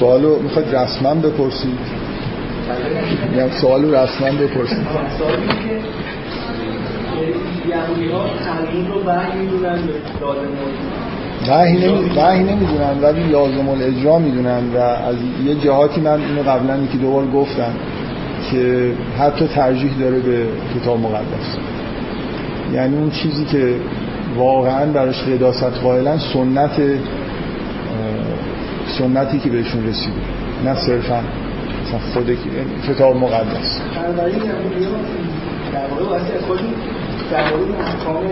سوالو می‌خواید رسما بپرسید؟ میگم سوالو رسما بپرسید. وحی می‌دونن وحی نمی... وحی نمی‌دونن ولی لازم الاجرا می‌دونن و از یه جهاتی من اینو قبلا یکی دو بار گفتم که حتی ترجیح داره به کتاب مقدس. یعنی اون چیزی که واقعا براش قداست قائلن سنت سنتی که بهشون رسیده نه صرفا مثلا خود کتاب مقدس. در واقع واسه خودی در مورد احکام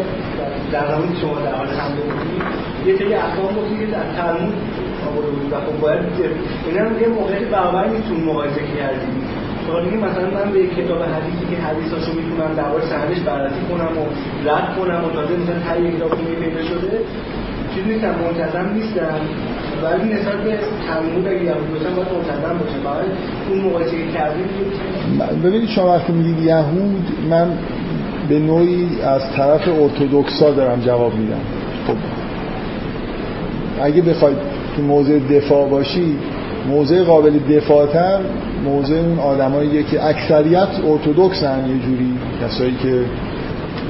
در زمانی شما در حال حمله بودید یه سری احکام گفتی که در تلمود آورده بود و خب باید اینا یه موقعیت برابر نیستون مقایسه کردیم شما دیگه مثلا من به کتاب حدیثی که حدیثاشو می‌تونم در واقع سندش بررسی کنم و رد کنم و تازه مثلا یک کتاب پیدا شده چیز نیستم منتظم نیستم. ولی نسبت به تلمود اگه یهود باشن باید منتظم باشه. فقط اون مقایسه که کردیم ببینید شما وقتی میگید یهود من به نوعی از طرف ارتودکسا دارم جواب میدم. خب. اگه بخواید تو موضع دفاع باشی موضع قابل دفاعتر موضع اون آدمایی که اکثریت ارتودکس هن یه جوری. کسایی که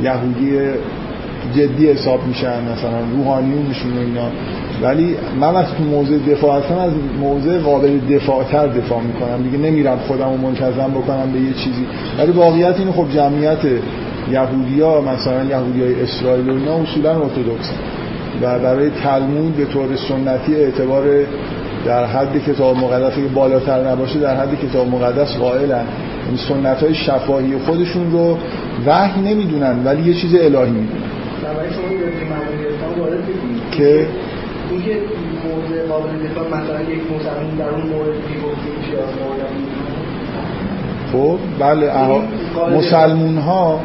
یهودی جدی حساب میشن مثلا روحانیونشون و اینا. ولی من وقتی تو موضع دفاع هستم از موضع قابل دفاعتر دفاع می‌کنم. دیگه نمیرم خودم رو منتظم بکنم به یه چیزی. ولی واقعیت اینه خب جمعیت یهودیا مثلا یهودی های اسرائیل و اینا اصولا ارتودکس و برای تلمود به طور سنتی اعتبار در حد کتاب مقدس که بالاتر نباشه در حد کتاب مقدس قائلن. این سنت های شفاهی خودشون رو وحی نمی‌دونن ولی یه چیز الهی می‌دونن. که اینکه موضع قابل دفاع مثلا یک مسلمان در اون مورد می‌گفت میشه از خب بله. مسلمون ها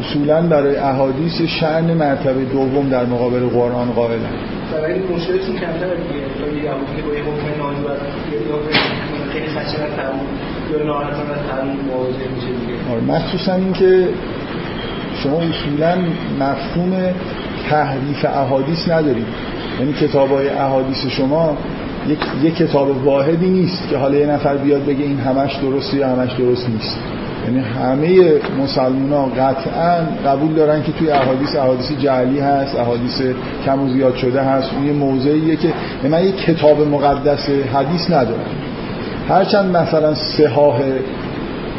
اصولا برای احادیث شأن مرتبه دوم در مقابل قرآن قائلن برای این مشکلشون کمتر دیگه تا یه که با یه حکم نازی و خیلی تموم یا ناراحت از تموم مواجه میشه دیگه مخصوصا اینکه شما اصولا مفهوم تحریف احادیث ندارید یعنی کتاب های احادیث شما یک, یک کتاب واحدی نیست که حالا یه نفر بیاد بگه این همش درسته یا همش درست نیست. یعنی همه مسلمان ها قطعا قبول دارن که توی احادیث احادیث جعلی هست احادیث کم و زیاد شده هست. اون یه موضعیه که من یک کتاب مقدس حدیث ندارم هرچند مثلا سهاه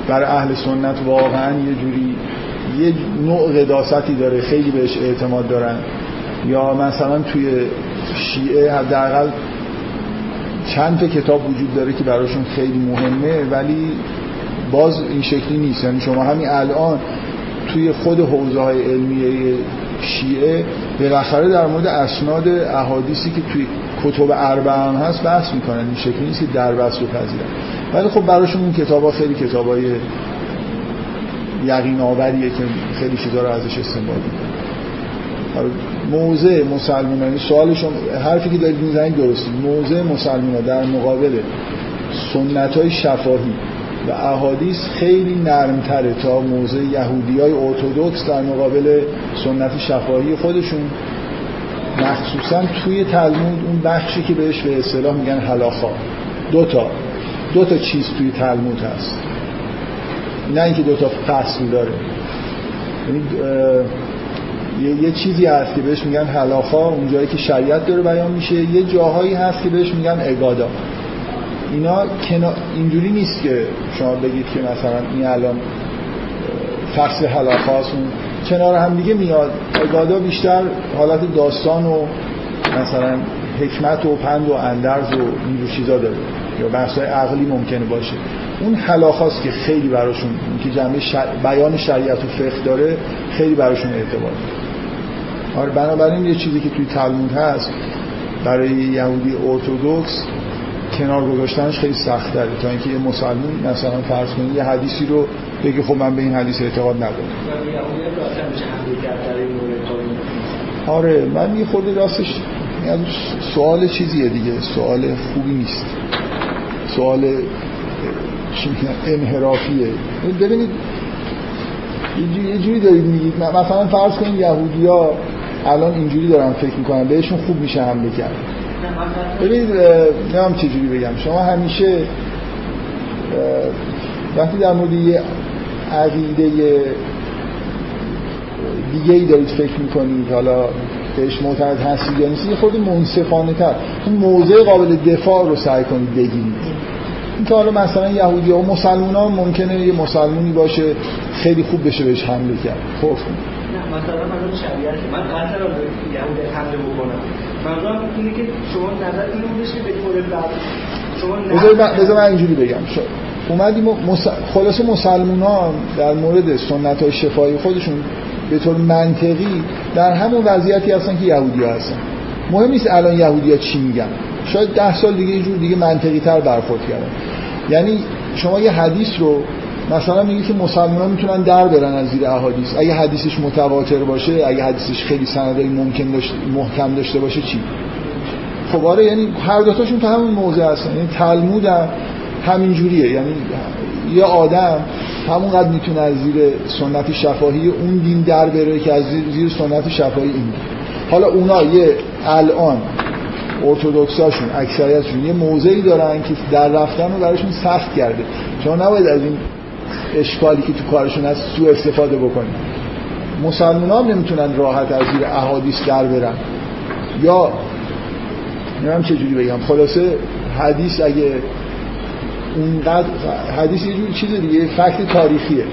برای اهل سنت واقعا یه جوری یه نوع قداستی داره خیلی بهش اعتماد دارن. یا مثلا توی شیعه حداقل چند تا کتاب وجود داره که براشون خیلی مهمه ولی باز این شکلی نیست. یعنی شما همین الان توی خود حوزه های علمیه شیعه بالاخره در مورد اسناد احادیثی که توی کتب اربعه هم هست بحث می‌کنن. این شکلی نیست که در بحث رو پذیرن. ولی خب براشون این کتاب ها خیلی کتاب های یقین آوریه که خیلی چیزا رو ازش استنباط موضع مسلمان یعنی سوالشون حرفی که دارید می‌زنید درستی موضع مسلمان در مقابل سنت های شفاهی و احادیث خیلی نرمتره تا موضع یهودی های در مقابل سنت شفاهی خودشون. مخصوصا توی تلمود اون بخشی که بهش به اصطلاح میگن حلاخا دو تا. دو تا چیز توی تلمود هست. نه اینکه دو تا فصل داره. یعنی یه،, یه چیزی هست که بهش میگن حلاخا اون جایی که شریعت داره بیان میشه. یه جاهایی هست که بهش میگن اگادا اینا اینجوری نیست که شما بگید که مثلا این الان فصل حلاخاست اون کنار هم دیگه میاد. اگادا بیشتر حالت داستان و مثلا حکمت و پند و اندرز و اینجور چیزا داره. یا بحثای عقلی ممکنه باشه. اون حلاخاست که خیلی براشون که جنبه بیان شریعت و فقه داره خیلی براشون اعتبار آره بنابراین یه چیزی که توی تلمود هست برای یهودی ارتودکس کنار گذاشتنش خیلی سخت داره تا اینکه یه مسلمان مثلا فرض کنید یه حدیثی رو بگه خب من به این حدیث اعتقاد ندارم. آره من یه خورده راستش سوال چیزیه دیگه. سوال خوبی نیست. سوال انحرافیه. ببینید یه جوری دارید میگید. مثلا فرض کنید یهودی ها الان اینجوری دارن فکر می‌کنن بهشون خوب میشه حمله کرد. ببینید نمیم چجوری بگم. شما همیشه وقتی در مورد یه عقیده دیگه ای دارید فکر می‌کنید حالا بهش معتقد هستید یا نیستید خود منصفانه تر موضع قابل دفاع رو سعی کنید بگیرید. این که حالا مثلا یهودی ها و مسلمان ها ممکنه یه مسلمونی باشه خیلی خوب بشه بهش حمله کرد. خب. نه مثلا من شریعت من قطر رو یهودی حمله بکنم. منظورم اینه که شما نظر اینو بودش که به طور شما بذار من اینجوری بگم. اومدیم خلاص مسلمان ها در مورد سنت های شفایی خودشون به طور منطقی در همون وضعیتی هستن که یهودی ها هستن. مهم نیست الان یهودی ها چی میگن. شاید ده سال دیگه یه دیگه منطقی تر برخورد کردن. یعنی شما یه حدیث رو مثلا میگه که مسلمان می‌تونن در برن از زیر احادیث. اگه حدیثش متواتر باشه اگه حدیثش خیلی سندهای ممکن داشته محکم داشته باشه چی؟ خب آره یعنی هر دوتاشون تو همون موضع هستن. یعنی تلمود هم همین جوریه. یعنی یه آدم همونقدر می‌تونه از زیر سنت شفاهی اون دین در بره که از زیر سنت شفاهی این. حالا اونا یه الان ارتودکساشون اکثریتشون. یه موضعی دارن که در رفتن رو براشون سخت کرده. شما نباید از این اشکالی که تو کارشون هست سو استفاده بکنید. مسلمان هم نمی‌تونن راحت از زیر احادیث در برن. یا نمیم چجوری بگم. خلاصه حدیث اگه اونقدر حدیث یه جور چیز دیگه فکت تاریخیه.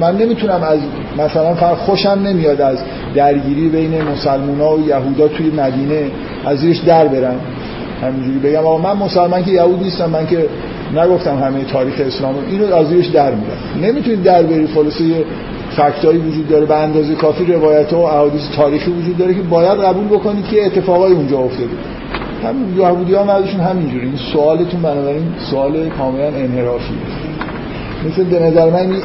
من نمی‌تونم از مثلا فقط خوشم نمیاد از درگیری بین مسلمان ها و یهودا توی مدینه از زیرش در برم همینجوری بگم آقا من مسلمان که یهود نیستم من که نگفتم همه تاریخ اسلام اینو از زیرش در میرم نمی‌تونید در بری خلاصه فکتایی وجود داره به اندازه کافی روایت و احادیث تاریخی وجود داره که باید قبول بکنید که اتفاقای اونجا افتاده. همین یهودی ها همین همینجوری. این سوالتون بنابراین سوال کاملا انحرافی مثل به نظر من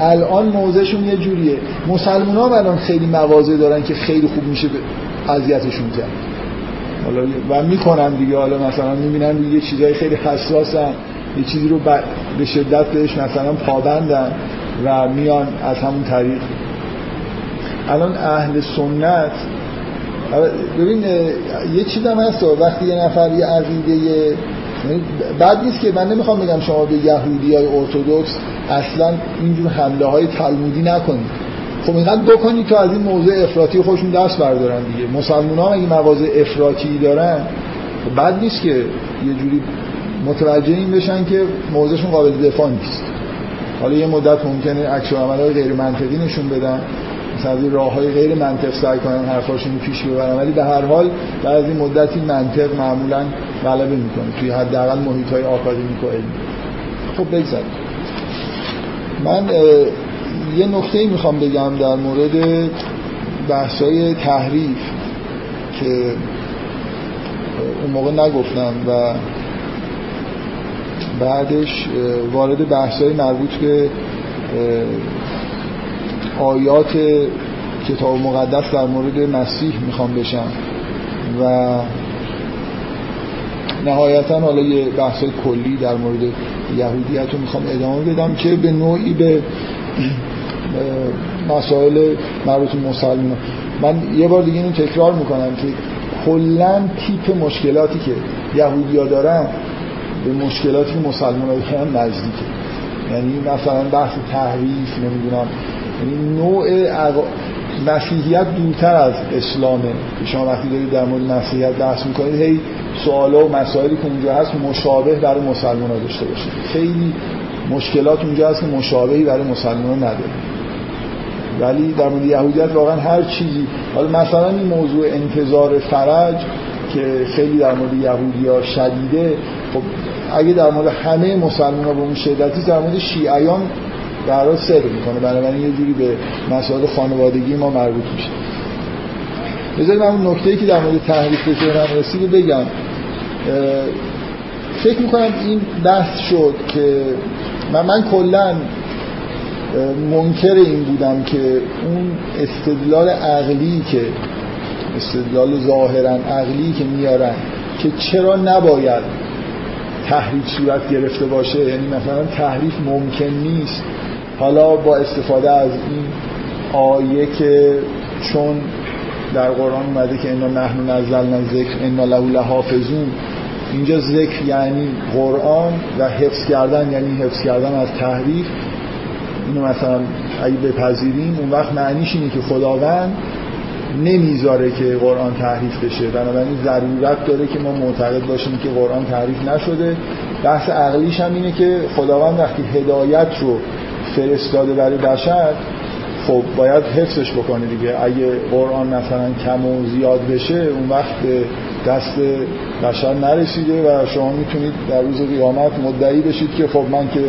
الان موضعشون یه جوریه. مسلمان ها الان خیلی مواضع دارن که خیلی خوب میشه اذیتشون کرد. حالا و می‌کنن دیگه. حالا مثلا می‌بینن روی یه چیزای خیلی حساسن. یه چیزی رو به شدت بهش مثلا پابندن و میان از همون طریق. الان اهل سنت ببین یه چیز هم هست وقتی یه نفر یه عقیده یعنی بعد نیست که من نمی‌خوام بگم شما به یهودی های ارتودکس اصلا اینجور حمله های تلمودی نکنید. خب اینقدر بکنید تا از این موضوع افراطی خودشون دست بردارن دیگه. مسلمان ها اگه مواضع افراطی دارن خب بد نیست که یه جوری متوجه این بشن که موضعشون قابل دفاع نیست. حالا یه مدت ممکنه عکس های غیر منطقی نشون بدن. مثلا راه های غیر منطق سعی کنن حرفاشون پیش ببرن. ولی به هر حال بعد از این مدتی منطق معمولا غلبه می‌کنه. توی حداقل محیط های آکادمیک و علمی. خب بگذاریم. من یه نکته می‌خوام بگم در مورد بحثای تحریف که اون موقع نگفتم و بعدش وارد بحثای مربوط به آیات کتاب مقدس در مورد مسیح می‌خوام بشم و نهایتا حالا یه بحث کلی در مورد یهودیت رو می‌خوام ادامه بدم که به نوعی به مسائل مربوط مسلمان. من یه بار دیگه اینو تکرار می‌کنم که کلا تیپ مشکلاتی که یهودیا دارن به مشکلاتی که مسلمان ها نزدیکه. یعنی مثلا بحث تحریف نمی‌دونم. یعنی نوع مسیحیت دورتر از اسلامه. شما وقتی دارید در مورد مسیحیت بحث می‌کنید هی سوالا و مسائلی که اونجا هست مشابه برای مسلمان داشته باشید. خیلی مشکلات اونجا هست که مشابهی برای مسلمان نداره ولی در مورد یهودیت واقعا هر چیزی حالا مثلا این موضوع انتظار فرج که خیلی در مورد یهودی ها شدیده خب اگه در مورد همه مسلمان ها به اون شدتی در مورد شیعیان در صدر می‌کنه. بنابراین یه جوری به مسائل خانوادگی ما مربوط میشه. بذارید من اون نکته که در مورد تحریف به ذهنم رسید بگم. فکر می‌کنم این بحث شد که من, من کلا منکر این بودم که اون استدلال عقلی که استدلال ظاهرا عقلی که میارن که چرا نباید تحریف صورت گرفته باشه؟ یعنی مثلا تحریف ممکن نیست. حالا با استفاده از این آیه که چون در قرآن اومده که انا نحن نزلنا ذکر انا له لحافظون اینجا ذکر یعنی قرآن و حفظ کردن یعنی حفظ کردن از تحریف اینو مثلا اگه بپذیریم اون وقت معنیش اینه که خداوند نمی‌ذاره که قرآن تحریف بشه. بنابراین ضرورت داره که ما معتقد باشیم که قرآن تحریف نشده. بحث عقلیش هم اینه که خداوند وقتی هدایت رو فرستاده برای بشر خب باید حفظش بکنه دیگه. اگه قرآن مثلا کم و زیاد بشه اون وقت دست بشر نرسیده و شما می‌تونید در روز قیامت مدعی بشید که خب من که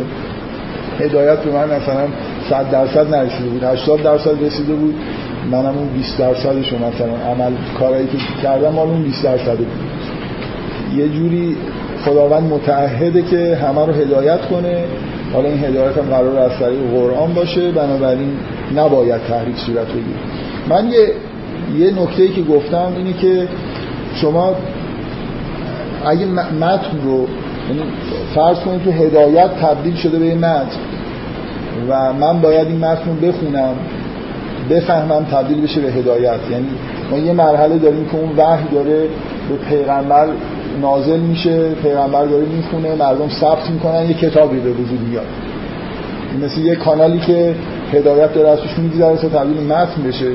هدایت به من مثلا 100 درصد نرسیده بود 80 درصد رسیده بود منم اون 20 درصدش رو مثلا عمل کارایی که کردم مال اون 20 درصد بود یه جوری خداوند متعهده که همه رو هدایت کنه. حالا این هدایت هم قرار از طریق قرآن باشه بنابراین نباید تحریف صورت بگیره. من یه یه نکته که گفتم اینه که شما اگه متن رو یعنی فرض کنید که هدایت تبدیل شده به متن و من باید این متن رو بخونم بفهمم تبدیل بشه به هدایت. یعنی ما یه مرحله داریم که اون وحی داره به پیغمبر نازل میشه پیغمبر داره می‌خونه مردم ثبت می‌کنن یه کتابی به وجود میاد. مثل یه کانالی که هدایت داره ازش میگذره تا تبدیل متن بشه.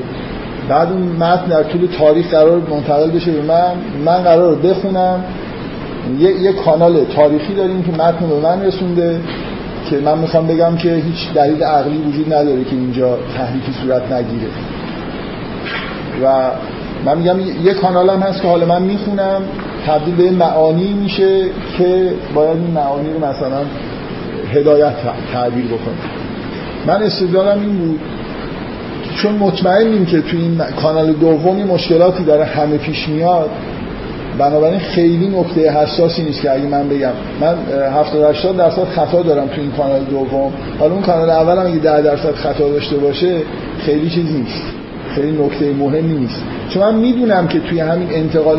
بعد اون متن در طول تاریخ قرار منتقل بشه به من من قرار بخونم یه, یه کانال تاریخی داریم که متن به من رسونده که من می‌خوام بگم که هیچ دلیل عقلی وجود نداره که اینجا تحریفی صورت نگیره. و من میگم یه کانال هست که حالا من می‌خونم تبدیل به معانی میشه که باید این معانی رو مثلا هدایت تعبیر بکنه من استدلالم این بود چون مطمئنیم که تو این کانال دومی مشکلاتی داره همه پیش میاد بنابراین خیلی نکته حساسی نیست که اگه من بگم. من 70 80 درصد خطا دارم تو این کانال دوم. حالا اون کانال اول هم اگه 10 درصد خطا داشته باشه خیلی چیز نیست. خیلی نکته مهمی نیست. چون من می‌دونم که توی همین انتقال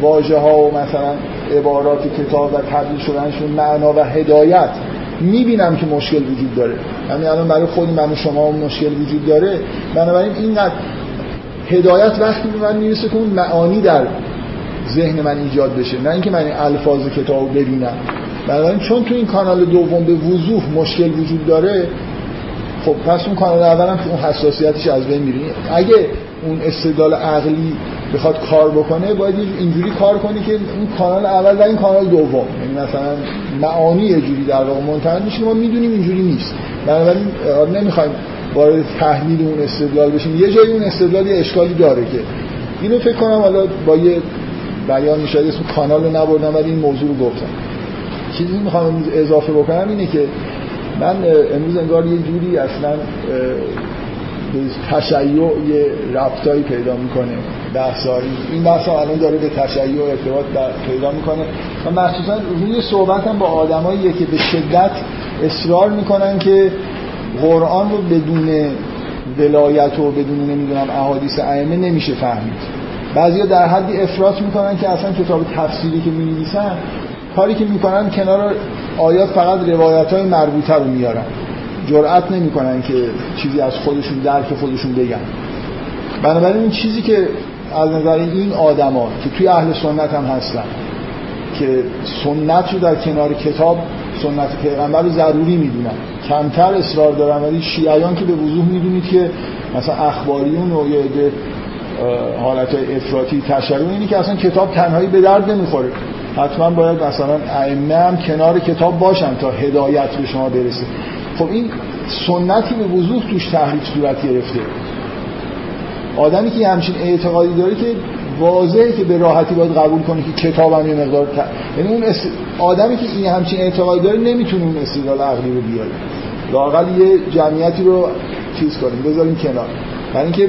واژه ها و مثلا عبارات کتاب و تبدیل شدنشون معنا و هدایت می‌بینم که مشکل وجود داره. همین الان برای خود من و شما مشکل وجود داره. بنابراین اینقدر هدایت وقتی به من می‌رسه که اون معانی در ذهن من ایجاد بشه نه اینکه من این الفاظ کتاب ببینم. بنابراین چون تو این کانال دوم به وضوح مشکل وجود داره خب پس اون کانال اول هم اون حساسیتش از بین میره اگه اون استدلال عقلی بخواد کار بکنه باید اینجوری کار کنی که اون کانال اول و این کانال دوم یعنی مثلا معانی یه جوری در واقع منتقل میشه ما می‌دونیم اینجوری نیست. بنابراین نمی‌خوایم وارد تحلیل اون استدلال بشیم. یه جایی اون استدلال اشکالی داره که اینو فکر کنم حالا با یه بیان میشه اسم کانال رو نبردم ولی این موضوع رو گفتم. چیزی می‌خوام اضافه بکنم اینه که من امروز انگار یه جوری اصلا به تشیع یه ربطایی پیدا می‌کنه بحثایی این بحث الان داره به تشیع ارتباط پیدا می‌کنه. و مخصوصا روی صحبت هم با آدمایی که به شدت اصرار می‌کنن که قرآن رو بدون ولایت و بدون نمی‌دونم احادیث ائمه نمیشه فهمید. بعضیا در حدی افراط می‌کنن که اصلا کتاب تفسیری که می‌نویسن کاری که می‌کنن کنار آیات فقط روایت های مربوطه رو میارن. جرأت نمی‌کنن که چیزی از خودشون درک خودشون بگن. بنابراین این چیزی که از نظر این آدما که توی اهل سنت هم هستن که سنت رو در کنار کتاب سنت پیغمبر رو ضروری می‌دونن کمتر اصرار دارن ولی شیعیان که به وضوح می‌دونید که مثلا اخباریون و یه حالت افراطی تشریع اینی که اصلا کتاب تنهایی به درد نمی‌خوره. حتما باید مثلا ائمه هم کنار کتاب باشن تا هدایت به شما برسه. خب این سنتی به وضوح توش تحریف صورت گرفته. آدمی که همچین اعتقادی داره که واضحه که به راحتی باید قبول کنه که کتاب هم یه مقدار یعنی اون آدمی که این همچین اعتقادی داره نمی‌تونه اون استدلال عقلی رو بیاره. لاقل یه جمعیتی رو چیز کنیم بذاریم کنار. برای اینکه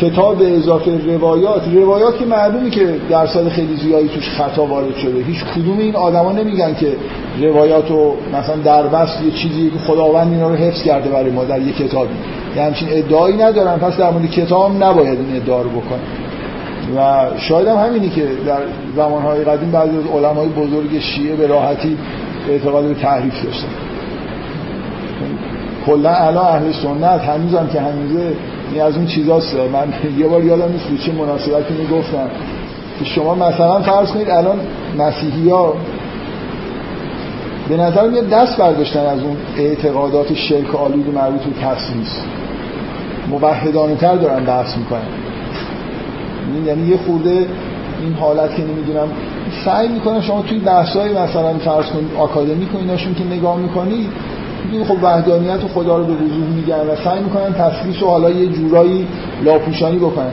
کتاب اضافه روایات روایات که معلومه که درصد خیلی زیادی توش خطا وارد شده. هیچ کدوم این آدما نمیگن که روایات رو مثلا در بست یه چیزی که خداوند اینا رو حفظ کرده برای ما در یه کتابی یه همچین ادعایی ندارن. پس در مورد کتاب نباید این ادعا رو بکنن. و شاید هم همینی که در زمانهای قدیم بعضی از علمای بزرگ شیعه به راحتی اعتقاد به تحریف داشتن. کلا الان اهل سنت هنوزم که هنوزه این از اون چیزاست. من یه بار یادم نیست چه مناسبتی می‌گفتم. که شما مثلا فرض کنید الان مسیحی ها به نظر میاد دست برداشتن از اون اعتقادات شرک آلود مربوط به تسلیس موحدانه تر دارن بحث می‌کنن. یعنی یه خورده این حالت که نمی‌دونم سعی می‌کنن شما توی بحثای مثلا فرض کنید آکادمی و که نگاه می‌کنید خب وحدانیت و خدا رو به وضوح میگن و سعی می‌کنن تسلیس و حالا یه جورایی لاپوشانی بکنن.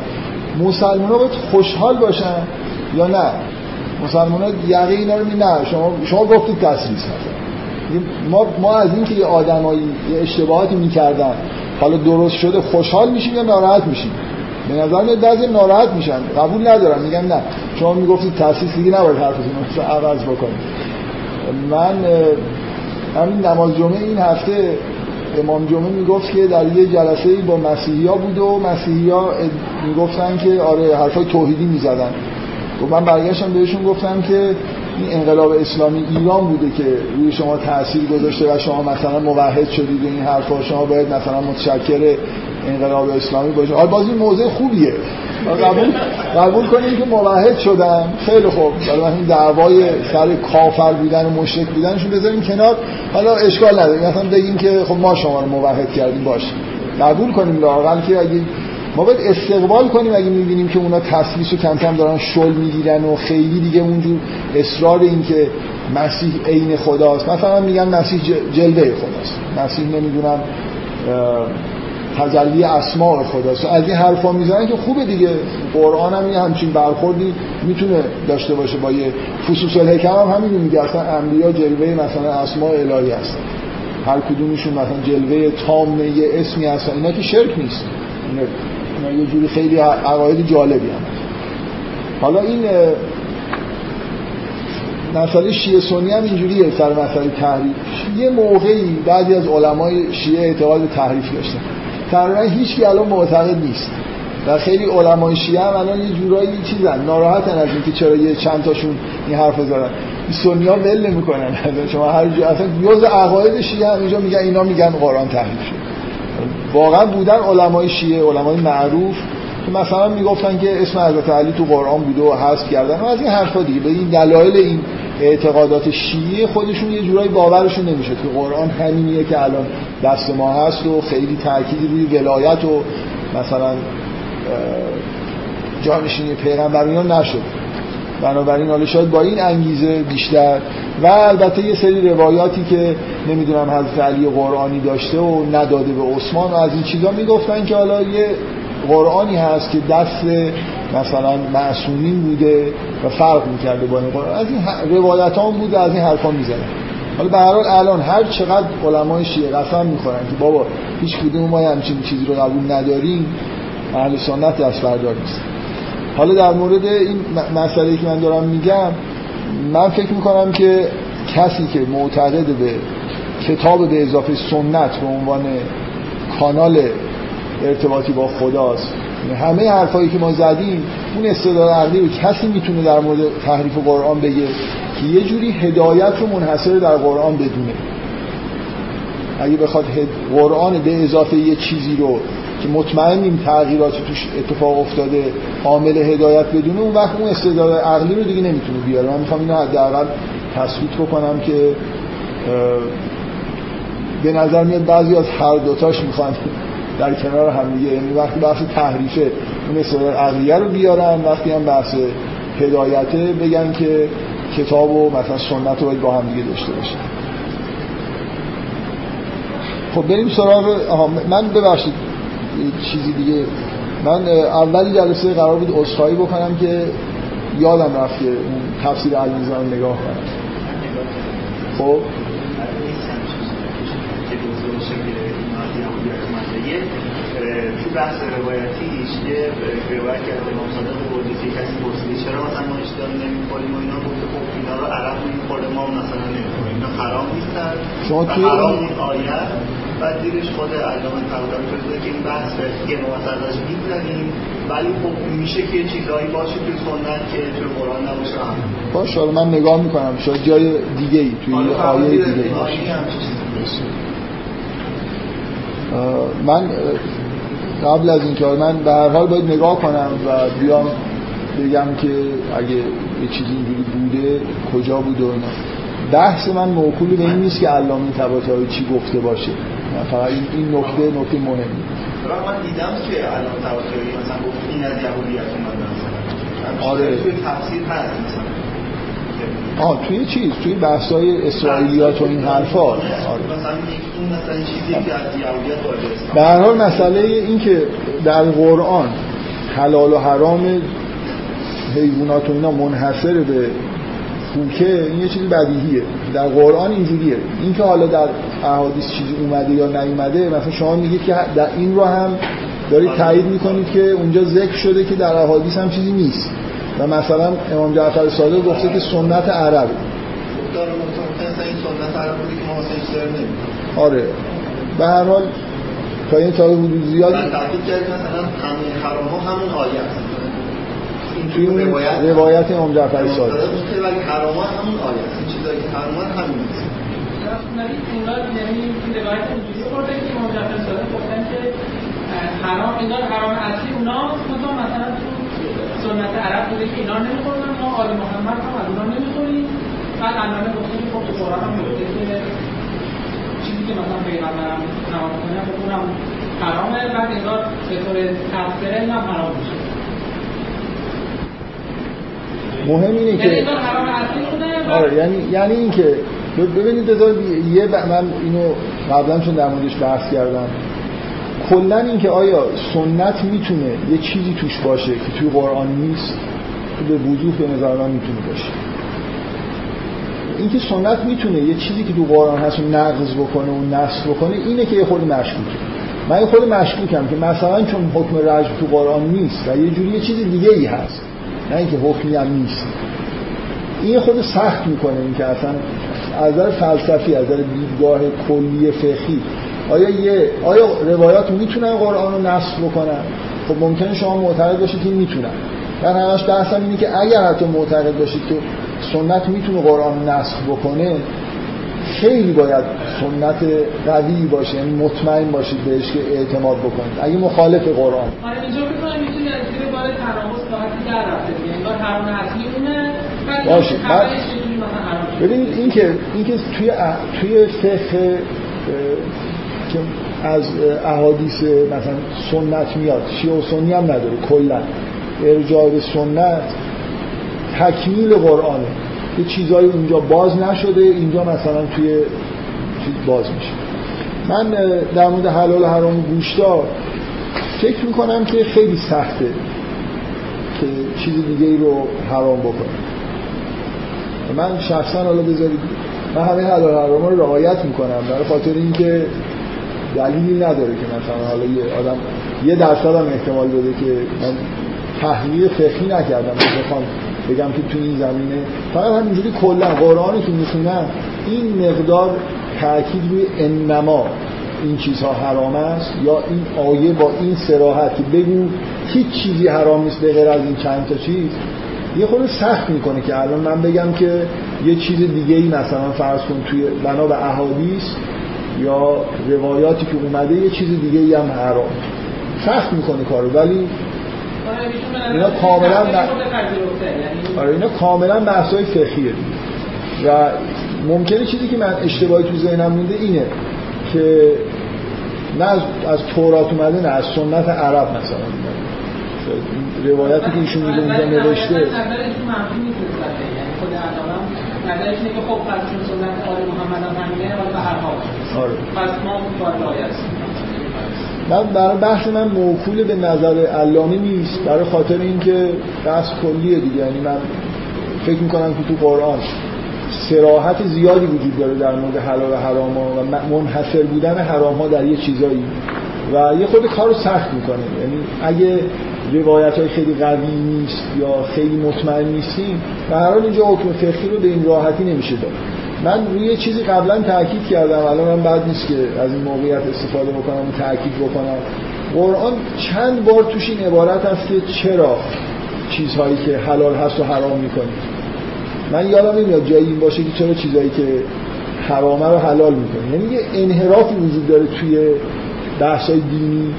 مسلمان ها باید خوشحال باشن یا نه؟ مسلمان ها یقه اینا رو نه شما, شما گفتید مثلا ما, ما از اینکه یه آدمایی یه اشتباهاتی می‌کردن حالا درست شده خوشحال میشیم یا ناراحت میشیم؟ به نظر میاد بعضی ناراحت میشن قبول ندارن میگن نه. شما می‌گفتید تاسیس دیگه نباید حرفتون رو عوض بکنید. من همین نماز جمعه این هفته امام جمعه می‌گفت که در یه جلسه با مسیحی ها بود و مسیحی ها می‌گفتن که آره حرفای توحیدی می‌زدن. و من برگشتم بهشون گفتم که این انقلاب اسلامی ایران بوده که روی شما تاثیر گذاشته و شما مثلا موحد شدید این حرفا شما باید مثلا متشکر انقلاب اسلامی باشه. حال باز این موضع خوبیه. قبول قبول کنیم که موحد شدن. خیلی خوب. حالا این دعوای سر کافر بودن و مشرک بودنشون بذاریم کنار. حالا اشکال نداره. مثلا بگیم که خب ما شما رو موحد کردیم باشه قبول کنیم لاقل که اگه ما باید استقبال کنیم اگه می‌بینیم که اونا و کم کم دارن شل می‌گیرن و خیلی دیگه اونجور اصرار این که مسیح عین خداست. مثلا میگن مسیح جلوه خداست. مسیح نمی‌دونم تجلی اسماع خداست از این حرفا می‌زنن که خوبه دیگه. قرآن هم همچین برخوردی می‌تونه داشته باشه با یه فصوص الحکم هم همین میگه. اصلا انبیا جلوه مثلا اسماء الهی هستن هر کدومشون مثلا جلوه تام یه اسمی هستن. اینا که شرک نیست. اینا یه جوری خیلی عقاید جالبی هم حالا این مسئله شیعه سنی هم اینجوریه سر مسئله تحریف. یه موقعی بعضی از علمای شیعه اعتقاد تحریف داشتن. تقریبا هیچ کی الان معتقد نیست. و خیلی علمای شیعه هم الان یه جورایی چیزن. ناراحتن از اینکه چرا یه چند تاشون این حرف زدن. این ها ول نمی‌کنن. شما هر جا اصلا جز عقاید شیعه هم اینجا میگن اینا میگن قرآن تحریف شد واقعا بودن علمای شیعه علمای معروف که مثلا می‌گفتن که اسم حضرت علی تو قرآن بوده و حذف کردن و از این حرفا دیگه. به این دلایل این اعتقادات شیعه خودشون یه جورایی باورشون نمی‌شد که قرآن همینیه که الان دست ما هست و خیلی تاکید روی ولایت و مثلا جانشینی پیغمبریان نشد. بنابراین حالا شاید با این انگیزه بیشتر. و البته یه سری روایاتی که نمی‌دونم حضرت علی قرآنی داشته و نداده به عثمان و از این چیزا می‌گفتن که حالا یه قرآنی هست که دست مثلا معصومین بوده و فرق می‌کرده با این قرآن. از این روایت هم بوده از این حرفا می‌زنه. حالا به هر حال الان هر چقدر علمای شیعه قسم می‌خورن که بابا هیچ کدوم ما همچین چیزی رو قبول نداریم اهل سنت دست بردار نیست. حالا در مورد این مسئله که من دارم میگم من فکر می‌کنم که کسی که معتقد به کتاب به اضافه سنت به عنوان کانال ارتباطی با خداست. همه حرفایی که ما زدیم اون استدلال عقلی رو کسی می‌تونه در مورد تحریف قرآن بگه که یه جوری هدایت رو منحصر در قرآن بدونه. اگه بخواد قرآن به اضافه یه چیزی رو که مطمئنیم تغییراتی توش اتفاق افتاده عامل هدایت بدونه اون وقت اون استدلال عقلی رو دیگه نمی‌تونه بیاره. من می‌خوام اینو حداقل تثبیت بکنم که به نظر میاد بعضی از هر دوتاش می‌خوان در کنار هم دیگه. یعنی وقتی بحث تحریفه اون استدلال عقلیه رو بیارن وقتی هم بحث هدایته بگن که کتاب و مثلا سنت رو باید با هم دیگه داشته باشه خب بریم سراغ من ببخشید چیزی دیگه. من اولی جلسه قرار بود اصخایی بکنم که یادم رفت که اون تفسیر المیزان نگاه کنم. خب؟ تو بحث روایتیش یه روایت کرده امام صادق بردی که کسی پرسیدی چرا مثلا ما اشتار نمی‌خوریم و اینا؟ گفته خب اینا رو عرب نمی‌خوره ما مثلا نمی‌خوریم. اینا حرام نیستن. شما توی حرام این آیت بعد دیرش خود علامه طباطبایی توضیح که این بحث که ما ازش میگذریم. ولی خب میشه که چیزایی باشه توی سنت که توی قرآن نباشه. هم باشه من نگاه می‌کنم. شاید جای دیگه ای توی آیه دیگه ای باشه. من قبل از اینکه من به هر حال باید نگاه کنم و بیام بگم که اگه یه چیزی اینجوری بوده کجا بوده و اینا. بحث من موکولی به این نیست که علامه طباطبایی چی گفته باشه. فقط این این نکته نکته مهمی. من دیدم که علامه طباطبایی مثلا گفت این از یهودیت اومده مثلا آره. تفسیر هست. مثلا آه توی چیز توی بحثای اسرائیلیات و این حرفا. آره. به هر حال مسئله این که در قرآن حلال و حرام حیوانات و اینا منحصر به فوکه این یه چیزی بدیهیه. در قرآن اینجوریه. این که حالا در احادیث چیزی اومده یا نیومده مثلا شما میگید که در این رو هم دارید تایید می‌کنید که اونجا ذکر شده که در احادیث هم چیزی نیست. و مثلا امام جعفر صادق گفته که سنت عرب. آره. به هر حال تا این تا حدود زیادی من تحقیق کردم مثلا همه حرام ها همون آیه این توی اون روایت روایت امام جعفر صادق ولی حرام ها همون آیه است. این چیزایی که حرام ها همون نیست ولی انگار یعنی روایت اینجوری خورده که امام جعفر صادق گفتن که حرام انگار حرام اصلی اونا مثلا مثلا تو سنت عرب بوده که اینا نمیخوردن. ما آل محمد هم از اونا نمی‌خوریم. بعد علامه گفته که خب تو قرآن هم گفته که چیزی که مثلا پیغمبرم نماز کنه خب اونم حرامه. بعد انگار به طور تفسیره هم حرام میشه. مهم اینه یعنی که بوده آره یعنی یعنی اینکه ببینید بذار یه من اینو قبلا چون در موردش بحث کردم. کلا اینکه آیا سنت می‌تونه یه چیزی توش باشه که توی قرآن نیست به وضوح به نظر من می‌تونه باشه. اینکه سنت می‌تونه یه چیزی که تو قرآن هست رو نقض بکنه و نسخ بکنه اینه که یه خود مشکوکه. من یه خود مشکوکم که مثلا چون حکم رجم تو قرآن نیست و یه جوری یه چیز دیگه ای هست. نه اینکه حکمی هم نیست. این خود سخت می‌کنه این که اصلا از نظر فلسفی از نظر دیدگاه کلی فقهی آیا یه آیا روایات می‌تونن قرآن رو نسخ بکنن؟ خب ممکنه شما معتقد باشید که می‌تونن. من همش بحثم اینه که اگر حتی معتقد باشید که سنت می‌تونه قرآن رو نسخ بکنه خیلی باید سنت قوی باشه یعنی مطمئن باشید بهش که اعتماد بکنید. اگه مخالف قرآن. آره اینجا فکر کنم می‌تونی از زیر بار تناقض راحتی در رفته دیگه. انگار حرام اصلی اونه باشه. ببینید این که این که توی توی فقه که از احادیث مثلا سنت میاد. شیعه و سنی هم نداره کلا. ارجاع به سنت تکمیل قرآنه. یه چیزایی اونجا باز نشده اینجا مثلا توی چیز باز میشه. من در مورد حلال حرام گوشتا فکر می‌کنم که خیلی سخته که چیز دیگه ای رو حرام بکنه من شخصا حالا بذارید من همه حلال حرام رو رعایت می‌کنم برای خاطر اینکه دلیلی نداره که مثلا حالا یه آدم یه درصد هم احتمال بده که من تحلیل فقهی نکردم. بخوام بگم که تو این زمینه فقط همینجوری کلا قرآنی که می‌خونم این مقدار تاکید روی انما این چیزها حرام است یا این آیه با این سراحت بگو هیچ چیزی حرام نیست به غیر از این چند تا چیز. یه خورده سخت می‌کنه که الان من بگم که یه چیز دیگه ای مثلا فرض کن توی بنا به احادیث یا روایاتی که اومده یه چیز دیگه ای هم حرام. سخت می‌کنه کارو ولی آره، اینا کاملا پذیرفته. یعنی آره اینا کاملا بحثای فقهیه و ممکنه چیزی که من اشتباهی تو ذهنم مونده اینه که نه از, از تورات اومده نه از سنت عرب مثلا. روایتی که ایشون میگه اونجا نوشته. نظرش اینه که خب پس چون سنت آل محمد هم همینه حالا به هر حال. آره. پس ما باید رعایت. من برای بحث من موکول به نظر علامه نیست برای خاطر اینکه بحث کلیه دیگه. یعنی من فکر می‌کنم که تو قرآن سراحت زیادی وجود داره در مورد حلال و حرام ها و منحصر بودن حرام ها در یه چیزایی. و یه خود کار رو سخت می‌کنه. یعنی اگه روایت های خیلی قوی نیست یا خیلی مطمئن نیستیم به هر حال اینجا حکم فقهی رو به این راحتی نمیشه داد. من روی چیزی قبلا تاکید کردم الان من بعد نیست که از این موقعیت استفاده بکنم و تاکید بکنم. قرآن چند بار توش این عبارت هست که چرا چیزهایی که حلال هست و حرام می‌کنید من یادم نمیاد جایی این باشه که چرا چیزهایی که حرامه رو حلال می‌کنه یعنی یه انحرافی وجود داره توی بحثای دینی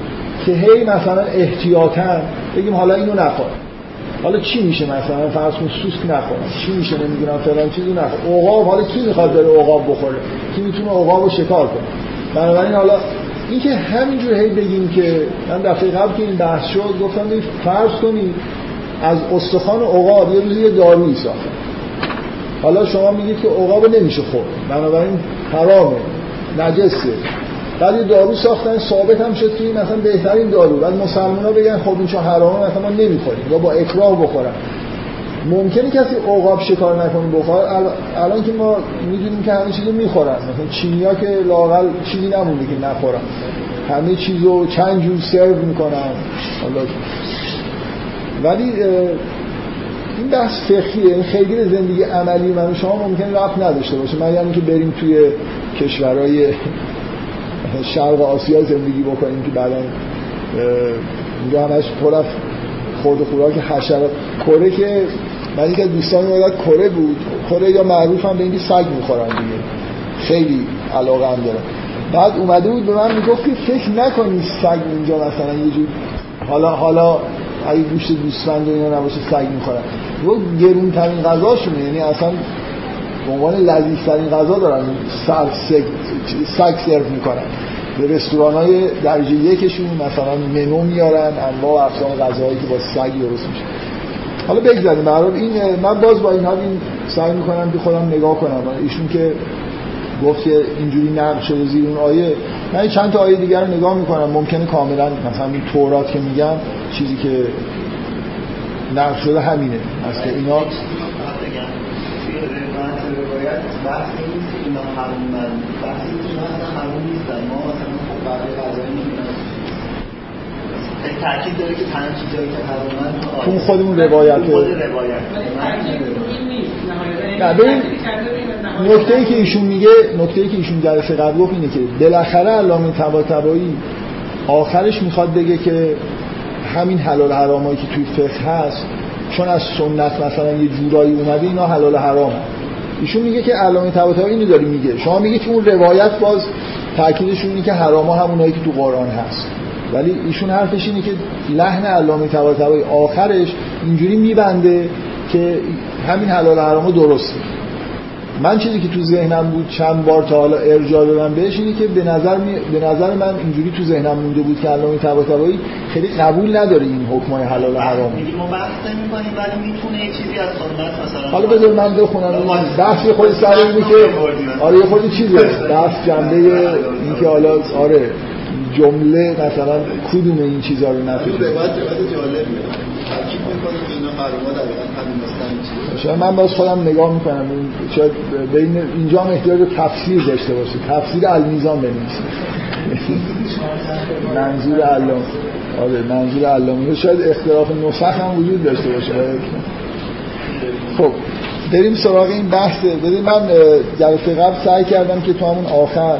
که هی مثلا احتیاطا بگیم حالا اینو نخور. حالا چی میشه مثلا؟ فرض کن سوسک نخورم چی میشه نمی‌دونم فلان چیزو نخور. عقاب حالا کی می‌خواد بره عقاب بخوره؟ کی می‌تونه عقاب رو شکار کنه؟ بنابراین حالا این که همینجور هی بگیم که من دفعه قبل که این بحث شد گفتم فرض کنید از استخوان عقاب یه روزی یه دارویی ساختن حالا شما میگید که عقاب نمیشه خورد. بنابراین حرامه. نجسه. بعد یه دارو ساختن ثابت هم شد که مثلا بهترین دارو. بعد مسلمان ها بگن خب این چون حرامه مثلا ما نمی‌خوریم. یا با اکراه بخورن. ممکنه کسی عقاب شکار نکنه بخوره الان که ما می‌دونیم که همه چیزو می‌خورن. مثلا چینیا که لاقل چیزی نمونده که نخورن. همه چیزو چند جور سرو می‌کنن. ولی این بحث فقهیه. این خیلی زندگی عملی من و شما ممکن رفت نداشته باشه. من یعنی که بریم توی کشورهای شرق آسیا زندگی بکنیم که بعدا اونجا همش پر از خورد و خوراک حشرات کره که من از دوستان یاد کره بود. کره یا معروف هم به اینکه سگ می‌خورن دیگه. خیلی علاقه هم دارم بعد اومده بود به من می‌گفت که فکر نکنی سگ اینجا مثلا یه جور حالا حالا اگه گوشت گوسفند و اینا نباشه سگ می‌خورن. و گرون ترین غذاشونه. یعنی اصلا به عنوان لذیذ ترین غذا دارن سگ سگ, سرو می‌کنن. به رستوران های درجه یکشون مثلا منو میارن انواع اقسام غذاهایی که با سگ درست میشه. حالا بگذاریم برای این من باز با این این سعی می‌کنم که خودم نگاه کنم. ایشون که گفت که اینجوری نقل شده زیر اون آیه من چند تا آیه دیگر رو نگاه می‌کنم. ممکنه کاملا مثلا این تورات که میگم چیزی که نقل شده همینه. مثلا اینا روایت بحث نیست اینا حرومن بحث اینا اصلا حروم نیستن. ما مثلا خب برای غذای نمی‌دونم تاکید داره که تنها چیزایی که حرومن چون خودمون روایت خود روایت. نه ببین نکته ای که ایشون میگه نکته ای که ایشون جلسه قبل گفت اینه که بالاخره علامه طباطبایی آخرش می‌خواد بگه که همین حلال حرامایی که توی فقه هست چون از سنت مثلا یه جورایی اومده اینا حلال حرام ایشون میگه که علامه طباطبایی اینو داره میگه. شما میگه که اون روایت باز تاکیدشون اینه که حراما همونایی که تو قرآن هست. ولی ایشون حرفش اینه که لحن علامه طباطبایی آخرش اینجوری میبنده که همین حلال حرامو درسته. من چیزی که تو ذهنم بود چند بار تا حالا ارجاع دادم بهش اینه که به نظر, می... به نظر من اینجوری تو ذهنم مونده بود که علامه طباطبایی خیلی قبول نداره این حکمای حلال و حرام. ما بحث نمی‌کنیم ولی می‌تونه یه چیزی از سنت مثلا حالا بذار من بخونم. بحث خود سر اینه که آره یه خودی چیزه. بحث جنبه این که حالا آره جمله مثلا کدوم این چیزا رو نفهمید اینا شاید من باز خودم نگاه می‌کنم. شاید بین اینجا هم احتیاج به تفسیر داشته باشه تفسیر المیزان بنویسید منظور علام. آره منظور علامه شاید اختلاف نسخ هم وجود داشته باشه. خب بریم سراغ این بحث. ببین من جلسه قبل سعی کردم که تو همون آخر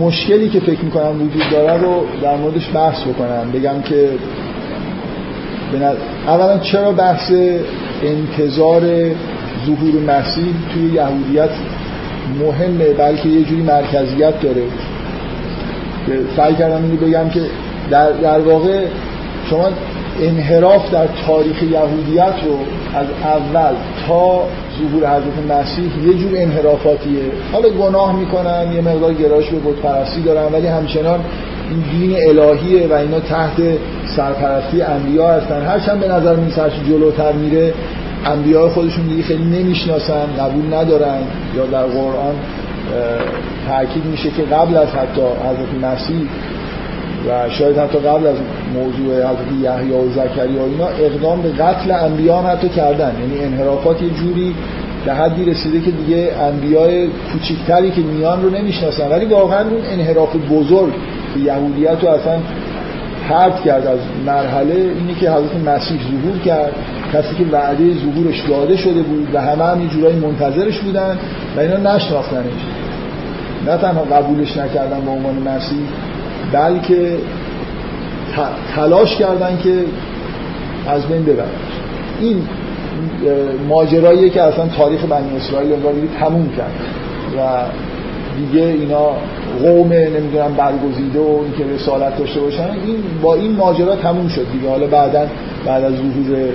مشکلی که فکر می‌کنم وجود داره رو در موردش بحث بکنم. بگم که اولا چرا بحث انتظار ظهور مسیح توی یهودیت مهمه بلکه یه جوری مرکزیت داره؟ سعی کردم اینو بگم که در, در واقع شما انحراف در تاریخ یهودیت رو از اول تا ظهور حضرت مسیح یه جور انحرافاتیه. حالا گناه می‌کنن یه مقدار گرایش به بت پرستی دارن ولی همچنان این دین الهیه و اینا تحت سرپرستی انبیا هستن. هرچند به نظر میسرش جلوتر میره انبیاء خودشون دیگه خیلی نمی‌شناسن قبول ندارن. یا در قرآن تاکید میشه که قبل از حتی حضرت مسیح و شاید حتی قبل از موضوع حضرت یحیی و زکریا اینا اقدام به قتل انبیا حتی کردن. یعنی انحرافات یه جوری به حدی رسیده که دیگه انبیاء کوچیکتری که میان رو نمی‌شناسن. ولی واقعا اون انحراف بزرگ یهودیت رو اصلا پرت کرد از مرحله اینه که حضرت مسیح ظهور کرد کسی که وعده ظهورش داده شده بود و همه هم جورایی منتظرش بودن و اینا نشناختنش. نه تنها قبولش نکردن به عنوان مسیح بلکه تلاش کردن که از بین ببرن این ماجراییه که اصلا تاریخ بنی اسرائیل انگار تموم کرد و دیگه اینا قوم نمی‌دونم برگزیده و اینکه رسالت داشته باشن این با این ماجرا تموم شد دیگه. حالا بعدا بعد از ظهور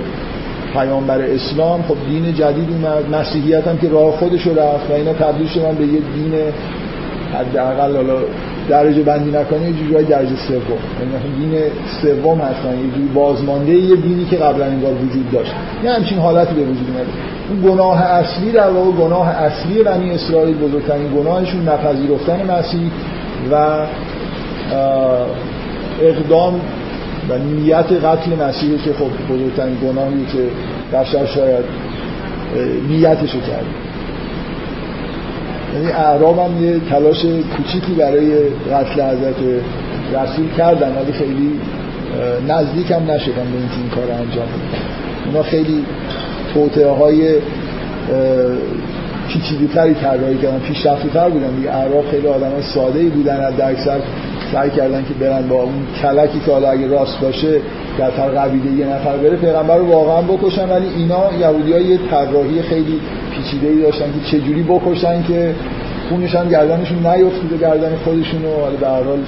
پیامبر اسلام خب دین جدید اومد مسیحیت هم که راه خودش رو رفت و اینا تبدیل شدن به یه دین حداقل حالا درجه بندی نکنه یه جوری درجه سوم. یعنی دین سوم هستن یه جوری بازمانده یه دینی که قبلا انگار وجود داشت. یه همچین حالتی به وجود اومده. اون گناه اصلی در واقع گناه اصلی بنی اسرائیل بزرگترین گناهشون نپذیرفتن مسیح و اقدام و نیت قتل مسیحه که خب بزرگترین گناهی که بشر شاید نیتشو کرد. یعنی اعراب هم یه تلاش کوچیکی برای قتل حضرت رسول کردن ولی خیلی نزدیک هم نشدن به اینکه این کار انجام اونا خیلی توطعه های پیچیده تری طراحی کردن پیشرفته تر بودن. دیگه اعراب خیلی آدم ساده ای بودن از اکثر سعی کردن که برن با اون کلکی که حالا اگه راست باشه در قبیله یه نفر بره پیغمبر رو واقعا بکشن. ولی اینا یهودی یه طراحی خیلی پیچیده ای داشتن که چجوری بکشن که خونش هم گردنشون نیفتیده گردن خودشون و حالا به حال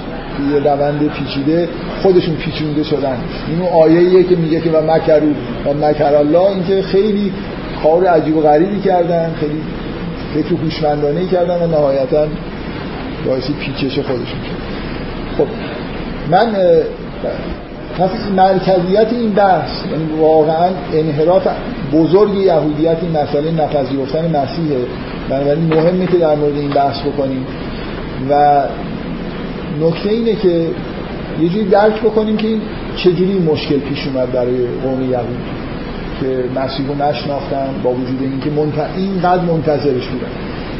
یه روند پیچیده خودشون پیچونده شدن. اینو آیه که میگه که و مکرو و مکر الله اینکه خیلی کار عجیب و غریبی کردن خیلی فکر هوشمندانه کردن و نهایتا باعث پیچش خودشون شد. خب من پس مرکزیت این بحث یعنی واقعا انحراف بزرگ یهودیت این مسئله نپذیرفتن مسیحه. بنابراین مهمه که در مورد این بحث بکنیم. و نکته اینه که یه جوری درک بکنیم که این چجوری مشکل پیش اومد برای قوم یهود که مسیح رو نشناختن با وجود اینکه منت... اینقدر منتظرش بودن.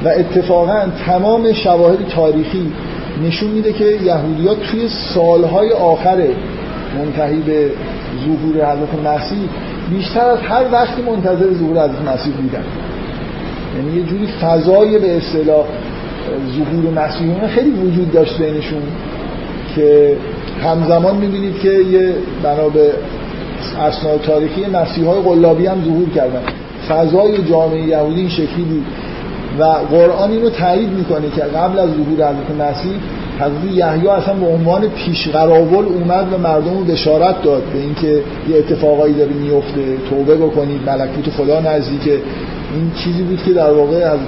و اتفاقا تمام شواهد تاریخی نشون میده که یهودیات توی سالهای آخر منتهی به ظهور حضرت مسیح بیشتر از هر وقتی منتظر ظهور حضرت مسیح بودن. یعنی یه جوری فضای به اصطلاح ظهور مسیحیان خیلی وجود داشت بینشون که همزمان می‌بینید که یه بنا به اسناد تاریخی مسیح های قلابی هم ظهور کردن. فضای جامعه یهودی این شکلی بود. و قرآن اینو تایید می‌کنه که قبل از ظهور حضرت مسیح حضرت یحیی اصلا به عنوان پیشقراول اومد و مردم رو بشارت داد به اینکه یه اتفاقایی داره میفته توبه بکنید ملکوت خدا نزدیکه این چیزی بود که در واقع از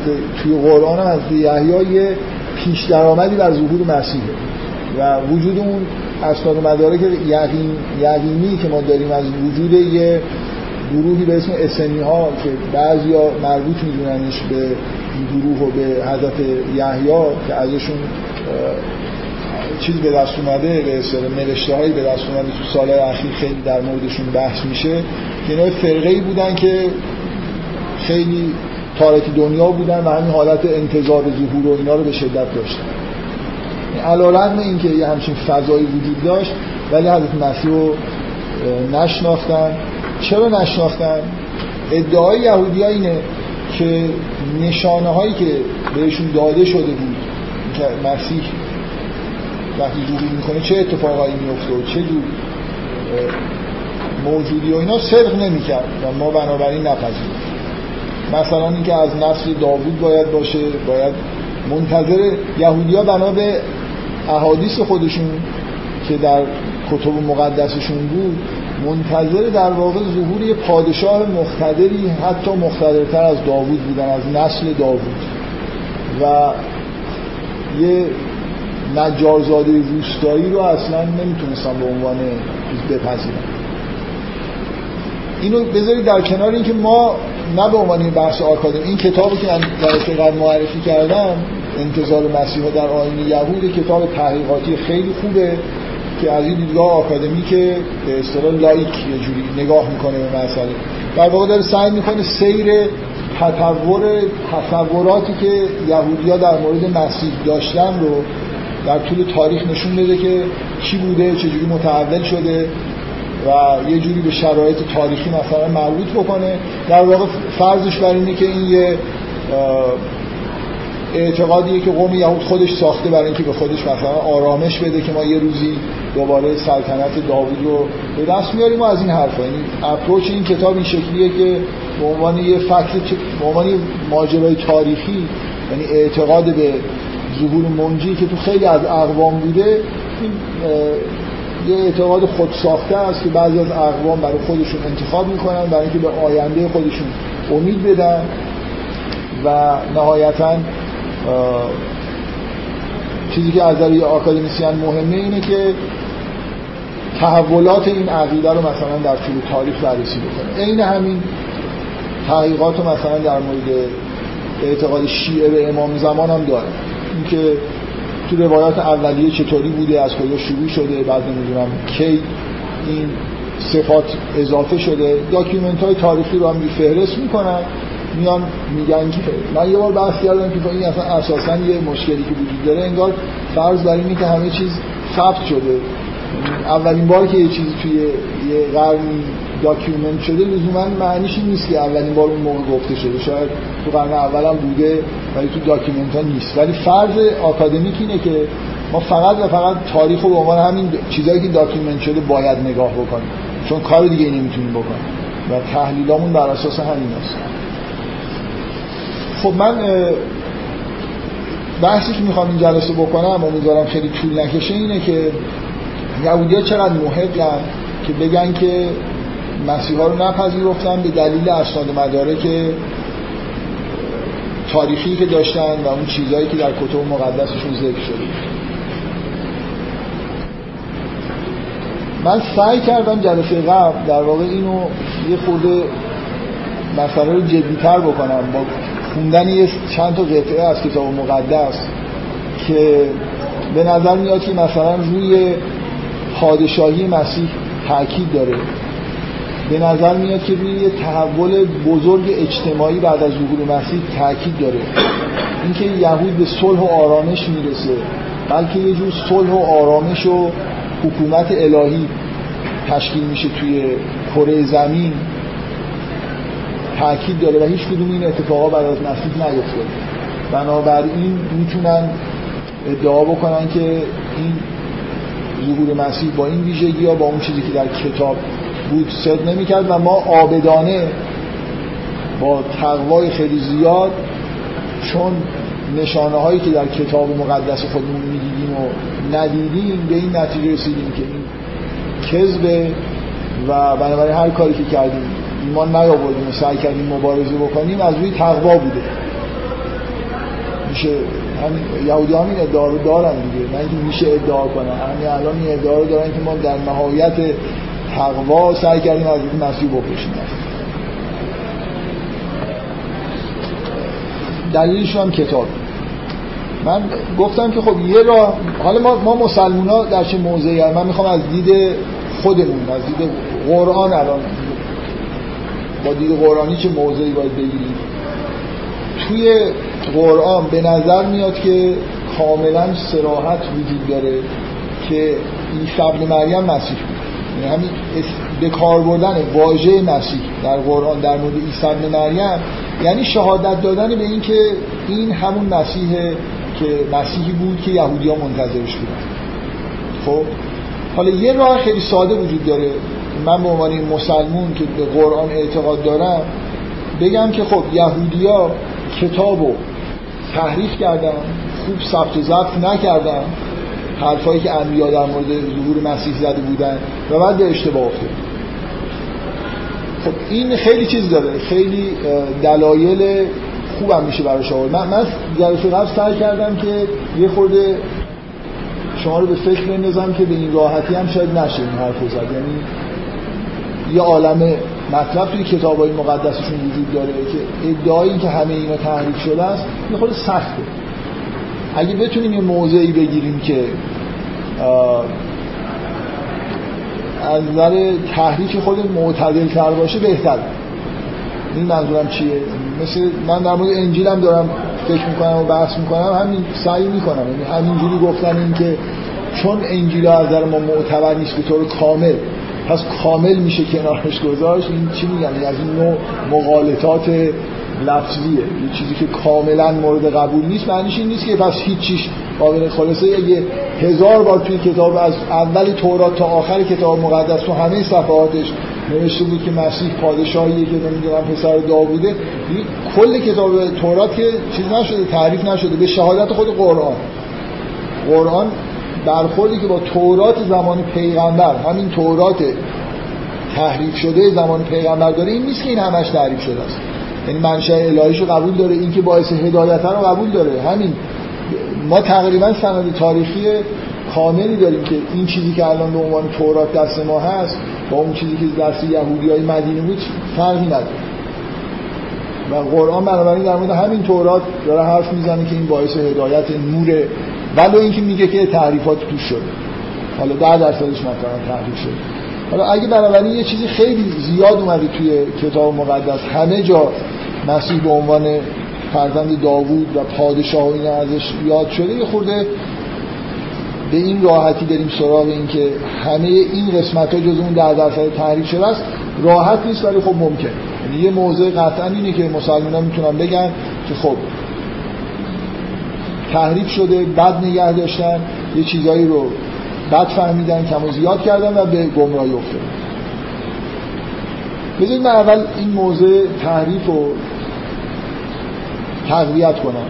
توی قرآن هم حضرت یحیی یه پیش درآمدی بر ظهور مسیحه. و وجود اون اسناد مدارک یقین یقینی که ما داریم از وجود یه گروهی به اسم اسنی ها که بعضیا مربوط میدوننش به گروه و به حضرت یحیی که ازشون چیز به دست اومده به اصطلاح نوشته هایی به دست اومده تو سالهای اخیر خیلی در موردشون بحث میشه اینا فرقه ای بودن که خیلی تاریخ دنیا بودن و همین حالت انتظار ظهور و اینا رو به شدت داشتن. علا رقم این که یه همچین فضایی وجود داشت ولی حضرت مسیح رو نشناختن. چرا نشناختن؟ ادعای یهودی اینه که نشانه هایی که بهشون داده شده بود که مسیح وقتی ظهور می‌کنه چه اتفاقایی میفته و چه جور موجودی و اینا صدق نمی‌کرد و ما بنابراین نپذیریم. مثلا اینکه از نسل داوود باید باشه باید منتظر یهودی ها بنا به احادیث خودشون که در کتب مقدسشون بود. منتظر در واقع ظهور یه پادشاه مختدری حتی مختدرتر از داوود بودن از نسل داوود. و یه نجارزاده روستایی رو اصلا نمی‌تونستم به عنوان بپذیرم اینو بذارید در کنار اینکه ما نه به عنوان بحث آکادمی این کتابی که من در قبل معرفی کردم انتظار مسیح در آین یهود کتاب تحقیقاتی خیلی خوبه. که از این دیدگاه آکادمی که به اصطلاح لایک یه جوری نگاه می‌کنه به مسئله. در واقع داره سعی می‌کنه سیر تطور تصوراتی که یهودیا در مورد مسیح داشتن رو در طول تاریخ نشون بده که چی بوده چجوری متحول شده و یه جوری به شرایط تاریخی مثلا مربوط بکنه. در واقع فرضش بر اینه که این یه اعتقادیه که قوم یهود خودش ساخته برای اینکه به خودش مثلا آرامش بده که ما یه روزی دوباره سلطنت داوود رو به دست میاریم و از این حرفا. یعنی اپروچ این کتاب این شکلیه که به عنوان یه فکت به عنوان ماجرای تاریخی یعنی اعتقاد به ظهور منجی که تو خیلی از اقوام بوده این یه اعتقاد خود ساخته است که بعضی از اقوام برای خودشون انتخاب می‌کنن برای اینکه به آینده خودشون امید بدن و نهایتا چیزی که از نظر آکادمیسیان مهمه اینه که تحولات این عقیده رو مثلا در طول تاریخ بررسی بکنه. عین همین تحقیقات رو مثلا در مورد اعتقاد شیعه به امام زمان هم داره. اینکه تو روایات اولیه چطوری بوده از کجا شروع شده بعد نمی‌دونم کی این صفات اضافه شده. document های تاریخی رو هم فهرست می‌کنن. میان میگن که من یه بار بحث کردم که این اصلا اساسا یه مشکلی که وجود داره انگار فرض بر اینه که همه چیز ثبت شده. اولین بار که یه چیزی توی یه قرنی document شده لزوما معنیش نیست که اولین بار اون موقع گفته شده. شاید تو قرن اول هم بوده ولی تو document ها نیست. ولی فرض آکادمیک اینه که ما فقط و فقط تاریخ رو به عنوان همین چیزایی که document شده باید نگاه بکنیم. چون کار دیگه نمی‌تونیم بکنیم. و تحلیلامون بر اساس همین است. خب من بحثی که می‌خوام این جلسه بکنم امیدوارم خیلی طول نکشه اینه که یهودی ها چقدر محقن که بگن که مسیح ها رو نپذیرفتن به دلیل اسناد مدارک تاریخی که داشتن و اون چیزهایی که در کتب مقدسشون ذکر شده من سعی کردم جلسه قبل در واقع اینو یه خورده مسئله رو جدیتر بکنم با خوندن یه چند تا قطعه از کتاب مقدس که به نظر میاد که مثلا روی پادشاهی مسیح تاکید داره. به نظر میاد که روی یه تحول بزرگ اجتماعی بعد از ظهور مسیح تاکید داره. اینکه یهود به صلح و آرامش می‌رسه بلکه یه جور صلح و آرامش و حکومت الهی تشکیل میشه توی کره زمین. تاکید داره و هیچ کدوم این اتفاقا بعد از مسیح نیفتاده. بنابراین می‌تونن ادعا بکنن که این ظهور مسیح با این ویژگی ها با اون چیزی که در کتاب بود صد نمی‌کرد و ما آبدانه با تقوای خیلی زیاد چون نشانه هایی که در کتاب مقدس خودمون می‌دیدیم و ندیدیم به این نتیجه رسیدیم که این کذبه و بنابراین هر کاری که کردیم ایمان نیاوردیم و سعی کردیم مبارزه بکنیم از روی تقوا بوده. میشه همین یهودی هم این ادعا رو دارن دیگه. نه اینکه میشه ادعا کنن. همین الان این ادعا رو دارن که ما در نهایت تقوا سعی کردیم از این مسیح بکشیم. دلیلش هم کتاب. من گفتم که خب یه راه حالا ما, ما مسلمان ها در چه موضعی هم من می‌خوام از دید خودمون از دید قرآن الان با دید قرآنی چه موضعی باید بگیریم؟ توی قرآن به نظر میاد که کاملا سراحت وجود داره که عیسی ابن مریم مسیح بود. یعنی همین به کار بردن واژه مسیح در قرآن در مورد عیسی ابن مریم یعنی شهادت دادن به این که این همون مسیحه که مسیحی بود که یهودی ها منتظرش بودن. خب؟ حالا یه راه خیلی ساده وجود داره. من به عنوان مسلمون که به قرآن اعتقاد دارم بگم که خب یهودیا کتابو تحریف کردن خوب ثبت و ضبط نکردن حرفایی که انبیا در مورد ظهور مسیح زده بودن و بعد به اشتباه افتاد. خب این خیلی چیز داره خیلی دلایل خوبم میشه براش آورد. من من جلسه قبل سعی کردم که یه خورده شما رو به فکر بندازم که به این راحتی هم شاید نشه این حرف زد. یعنی یه عالم مطلب توی کتاب های مقدسشون وجود داره که ادعایی که همه اینا تحریف شده است یه خود سخته. اگه بتونیم یه موضعی بگیریم که از نظر تحریک خود معتدل تر باشه بهتر این منظورم چیه؟ مثل من در مورد انجیلم دارم فکر می‌کنم و بحث می‌کنم همین سعی می‌کنم. یعنی همینجوری گفتن این که چون انجیل از نظر ما معتبر نیست به طور کامل پس کامل میشه کنارش گذاشت. این چی میگم از این نوع مقالطات لفظیه. یه چیزی که کاملا مورد قبول نیست معنیش این نیست که پس هیچ چیش قابل خلاصه یه هزار بار توی کتاب از اول تورات تا آخر کتاب مقدس تو همه صفحاتش نوشته بود که مسیح پادشاهیه که نمی‌دونم پسر داووده. دیگه کل کتاب تورات که چیز نشده تعریف نشده. به شهادت خود قرآن. قرآن برخوردی که با تورات زمان پیغمبر همین تورات تحریف شده زمان پیغمبر داره این نیست که این همش تعریف شده است. یعنی منشأ الهیش رو قبول داره این که باعث هدایت رو قبول داره. همین. ما تقریبا سند تاریخی کاملی داریم که این چیزی که الان به عنوان تورات دست ما هست با اون چیزی که دست یهودی های مدینه بود فرقی نداره. و قرآن بنابراین در مورد همین تورات داره حرف می‌زنه که این باعث هدایت نوره ولو اینکه میگه که تحریفات توش شده. حالا ده درصدش مثلا تحریف شده. حالا اگه بنابراین یه چیزی خیلی زیاد اومده توی کتاب مقدس همه جا مسیح به عنوان فرزند داوود و پادشاه و اینا ازش یاد شده یه خورده به این راحتی داریم سراغ این که همه این قسمت ها جز اون در درصد تحریف شده است. راحت نیست ولی خب ممکن. یعنی یه موضوع قطعا اینه که مسلمان می‌تونن بگن که خب تحریف شده بد نگه داشتن یه چیزایی رو بد فهمیدن کم و زیاد کردن و به گمراهی افتادن. بذارید من اول این موضوع تحریف رو تقویت کنم.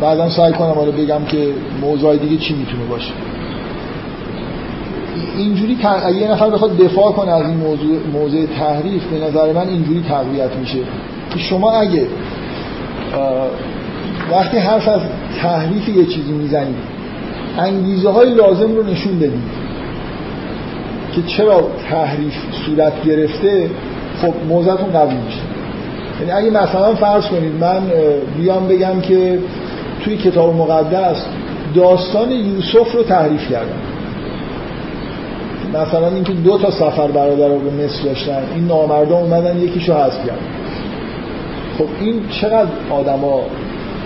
بعدا سعی کنم حالا بگم که موضوع دیگه چی می‌تونه باشه. اینجوری اگه یه نفر بخواد دفاع کنه از این موضوع موضوع تحریف به نظر من اینجوری تقویت میشه. که شما اگه وقتی حرف از تحریف یه چیزی می‌زنید انگیزه های لازم رو نشون بدید که چرا تحریف صورت گرفته خب موضعتون قوی میشه. یعنی اگه مثلا فرض کنید من بیام بگم که توی کتاب مقدس داستان یوسف رو تحریف کردم. مثلا اینکه دو تا سفر برادر رو به مصر داشتن این نامردا اومدن یکیشو حذف کردن. خب این چقدر آدما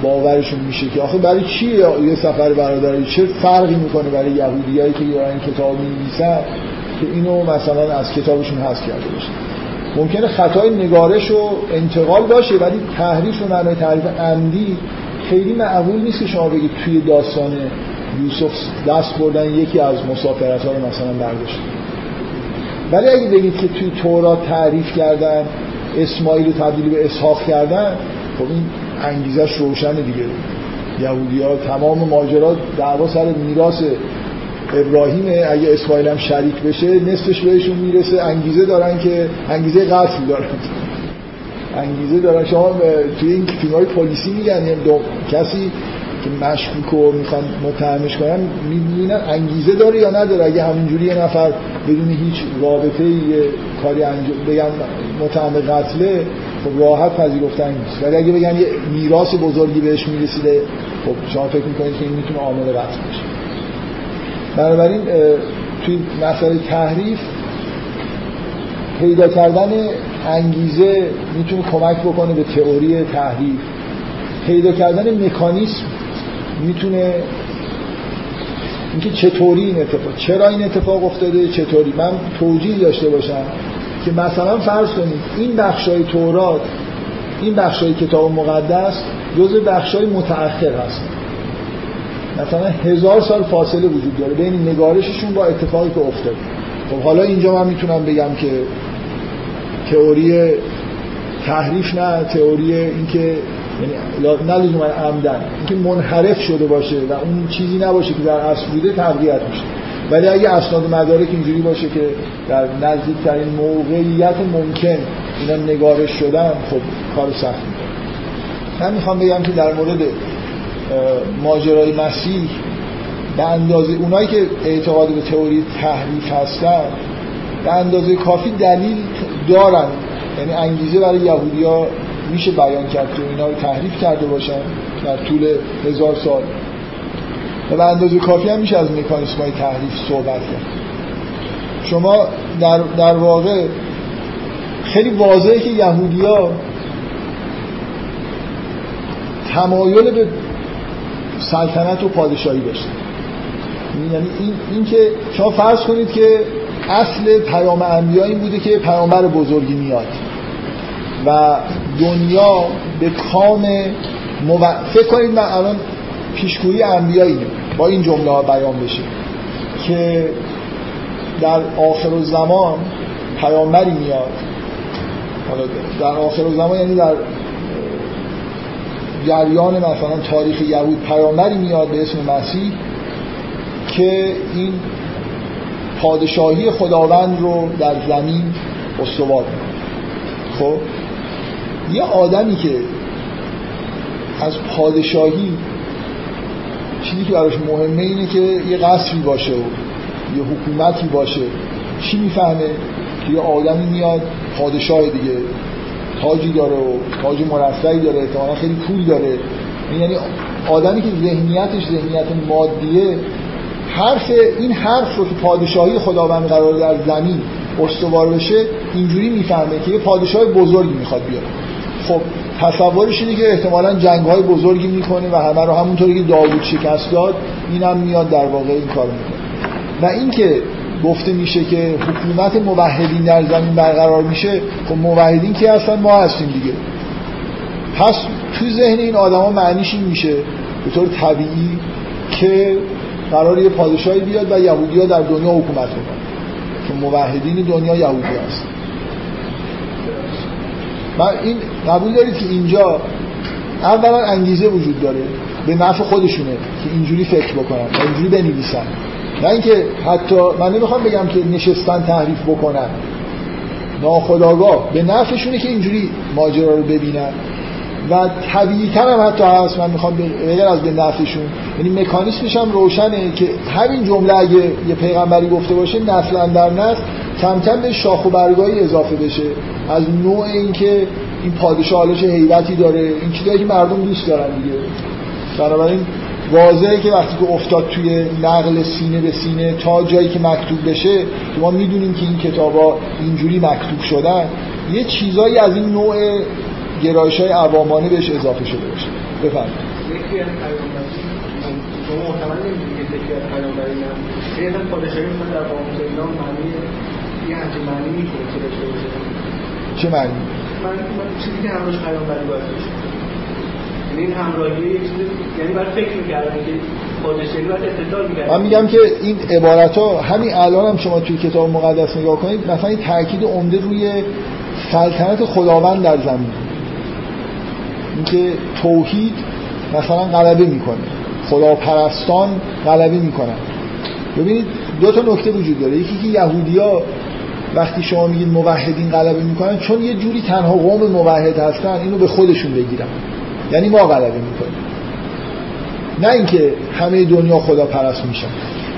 باورشون میشه که آخه برای چی یه سفر برادری؟ چه فرقی می‌کنه برای یهودیایی که این کتاب می‌نویسن که اینو مثلا از کتابشون حذف کرده باشه ممکنه خطای نگارش و انتقال باشه ولی تحریف و معنای تحریف عمدی خیلی معقول نیست که شما بگید توی داستان یوسف دست بردن یکی از مسافرت ها رو مثلا برداشت. ولی اگه بگید که توی تورات تعریف کردن اسماعیل تبدیل به اسحاق کردن خب این انگیزش روشنه دیگه. یهودی ها تمام ماجرا دعوا سر میراث ابراهیم اگه اسماعیل هم شریک بشه نصفش بهشون می‌رسه. انگیزه دارن که انگیزه قتل دارن. انگیزه دارن. شما توی این فیلم های پلیسی میگن یعنی کسی که مشکوک و می‌خوان متهمش کنن می‌بینن انگیزه داره یا نداره؟ اگه همینجوری یه نفر بدون هیچ رابطه کاری انجام بگن متهم قتله خب راحت پذیرفتن نیست. ولی اگه بگن یه میراث بزرگی بهش می‌رسیده خب شما فکر می‌کنید که این می‌تونه عامل قتل باشه. بنابراین توی مسئله تحریف پیدا کردن انگیزه می‌تونه کمک بکنه به تئوری تحریف. پیدا کردن مکانیسم می‌تونه اینکه چطوری این اتفاق چرا این اتفاق افتاده؟ چطوری؟ من توجیه داشته باشم که مثلا فرض کنید این بخشای تورات این بخشای کتاب مقدس جز بخشای متأخر هست. مثلا هزار سال فاصله وجود داره بین نگارششون با اتفاقی که افتاده. خب حالا اینجا من می‌تونم بگم که تئوری تحریف نه تئوری اینکه نه لزوما عمدن. اینکه منحرف شده باشه و اون چیزی نباشه که در اصل بوده تقویت میشه. ولی اگه اسناد مدارک اینجوری باشه که در نزدیکترین موقعیت ممکن اینا نگارش شدن خب کار سخت می‌کنه. من می‌خوام بگم که در مورد ماجرای مسیح به اندازه اونایی که اعتقاد به تئوری تحریف هستن به اندازه کافی دلیل دارن. یعنی انگیزه برای یهودیا میشه بیان کرد که اینا رو تحریف کرده باشن در طول هزار سال. و به اندازه کافی هم میشه از مکانیسم های تحریف صحبت کرد. شما در, در واقع خیلی واضحه که یهودیا تمایل به سلطنت و پادشاهی داشتن. یعنی این, این که شما فرض کنید که اصل پیام انبیا این بوده که پیامبر بزرگی میاد. و دنیا به کام مو... فکر کنید من الان پیشگویی انبیایی با این جمله ها بیان بشه که در آخر زمان پیامبری میاد. در آخر زمان یعنی در جریان مثلا تاریخ یهود پیامبری میاد به اسم مسیح که این پادشاهی خداوند رو در زمین استوار خب؟ یه آدمی که از پادشاهی چیزی که براش مهمه اینه که یه قصری باشه و یه حکومتی باشه. چی می‌فهمه؟ که یه آدمی میاد پادشاه دیگه تاجی داره و تاج مرفعی داره احتمالا خیلی پول داره. یعنی آدمی که ذهنیتش ذهنیت مادیه حرف این حرف رو که پادشاهی خداوند قرار در زمین استوار بشه اینجوری می‌فهمه که یه پادشاه بزرگی می‌خواد بیاد. خب تصورش اینه که احتمالا جنگ های بزرگی می‌کنه و همه رو همونطوری که داوود شکست داد اینم میاد در واقع این کار می‌کنه. و اینکه گفته میشه که حکومت موحدین در زمین برقرار میشه خب موحدین که هستن؟ ما هستیم دیگه. پس تو ذهن این آدما معنیش این میشه به طور طبیعی که قرار یه پادشاهی بیاد و یهودی ها در دنیا حکومت کنن چون موحدین دنیا یهودی هست من این قبول دارید که اینجا اولا انگیزه وجود داره به نفع خودشونه که اینجوری فکر بکنن و اینجوری بنویسن. نه اینکه حتی من نمی‌خوام بگم که نشستن تحریف بکنن. ناخداگاه به نفعشونه که اینجوری ماجرا رو ببینن. و طبیعی هم حتی هست من می‌خوام غیر از به نفعشون. یعنی مکانیسمش هم روشنه که همین جمله اگه یه پیغمبری گفته باشه نسل در نسل کم کم به شاخ و برگاهی اضافه بشه. از نوع اینکه این پادشاه هیبتی داره این چیزایی که مردم دوست دارن دیگه. بنابراین واضحه که وقتی که افتاد توی نقل سینه به سینه تا جایی که مکتوب بشه ما می‌دونیم که این کتابا اینجوری مکتوب شدن. یه چیزایی از این نوع گرایش های عوامانه بهش اضافه شده باشه. بفرمایید. شما یکی یه همچین معنی می‌تونه که داشته باشه؟ چه معنی؟ من چیزی که همراهش پیامبری باید باشه. یعنی این همراهی یک چیز یعنی باید فکر می‌کردن که من میگم که این عبارت ها همین الان هم شما توی کتاب مقدس نگاه کنید مثلا این تاکید عمده روی سلطنت خداوند در زمین. اینکه توحید مثلا غلبه می‌کنه. خداپرستان غلبه می‌کنن ببینید دو تا نکته وجود داره. یکی که یهودیا وقتی شما میگید موحدین غلبه می‌کنن چون یه جوری تنها قوم موحد هستن اینو به خودشون بگیرن. یعنی ما غلبه می‌کنیم. نه اینکه همه دنیا خدا پرست میشن.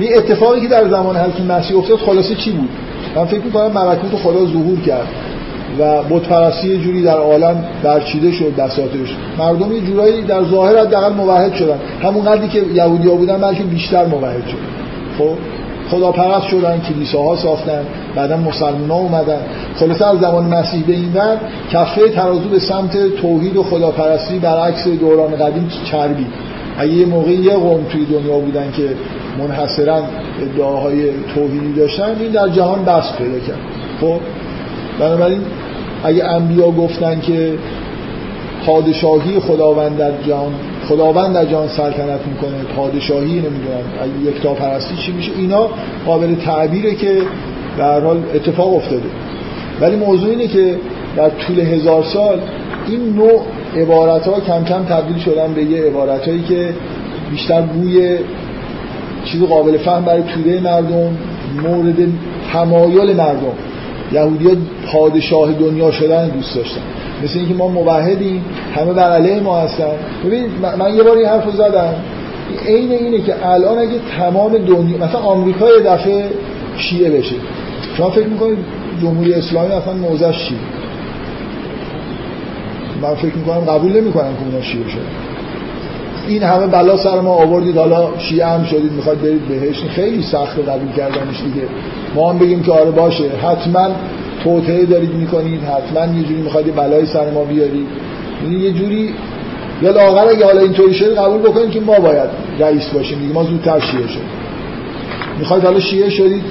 این اتفاقی که در زمان حضرت مسیح افتاد خلاصه چی بود؟ من فکر می‌کنم ملکوت خدا ظهور کرد و بتپرستی یه جوری در عالم برچیده شد بساطش مردم یه جورایی در ظاهر حداقل موحد شدن. همون قدری که یهودی‌ها بودن بلکه بیشتر موحد شد خب؟ خداپرست شدن کلیساها ساختن بعدا مسلمان اومدن. خلاصه از زمان مسیح به این ور کفه ترازو به سمت توحید و خداپرستی برعکس دوران قدیم چربی. اگه یه موقعی یه قوم توی دنیا بودن که منحصرا ادعاهای توحیدی داشتن این در جهان بست پیدا کرد. خب بنابراین اگه انبیا گفتن که پادشاهی خداوند در جهان خداوند در جهان سلطنت می‌کنه پادشاهی نمی‌دونم اگه یک پرستی چی میشه اینا قابل تعبیره که در حال اتفاق افتاده. ولی موضوع اینه که در طول هزار سال این نوع عبارت ها کم کم تبدیل شدن به یه عبارت هایی که بیشتر بوی چیز قابل فهم برای توده مردم مورد تمایل مردم. یهودی پادشاه دنیا شدن دوست داشتن. مثل اینکه ما موحدیم همه بر علیه ما هستن. ببینید من یه بار این حرف زدم. عین اینه که الان اگه تمام دنیا مثلا آمریکا یه دفعه شیعه بشه. شما فکر می‌کنید جمهوری اسلامی اصلا موضعش چیه من فکر می‌کنم قبول نمی‌کنم که اونا شیعه شد این همه بلا سر ما آوردید حالا شیعه هم شدید می‌خواد برید بهش. خیلی سخت قبول کردنش دیگه. ما هم بگیم که آره باشه. حتما توطعه دارید می‌کنید حتما یه جوری می‌خواد بلای سر ما بیارید. یعنی یه جوری یا لاغر اگه حالا اینطوری شده قبول بکنید که ما باید رئیس باشیم دیگه ما زودتر شیعه شد می‌خواید حالا شیعه شدید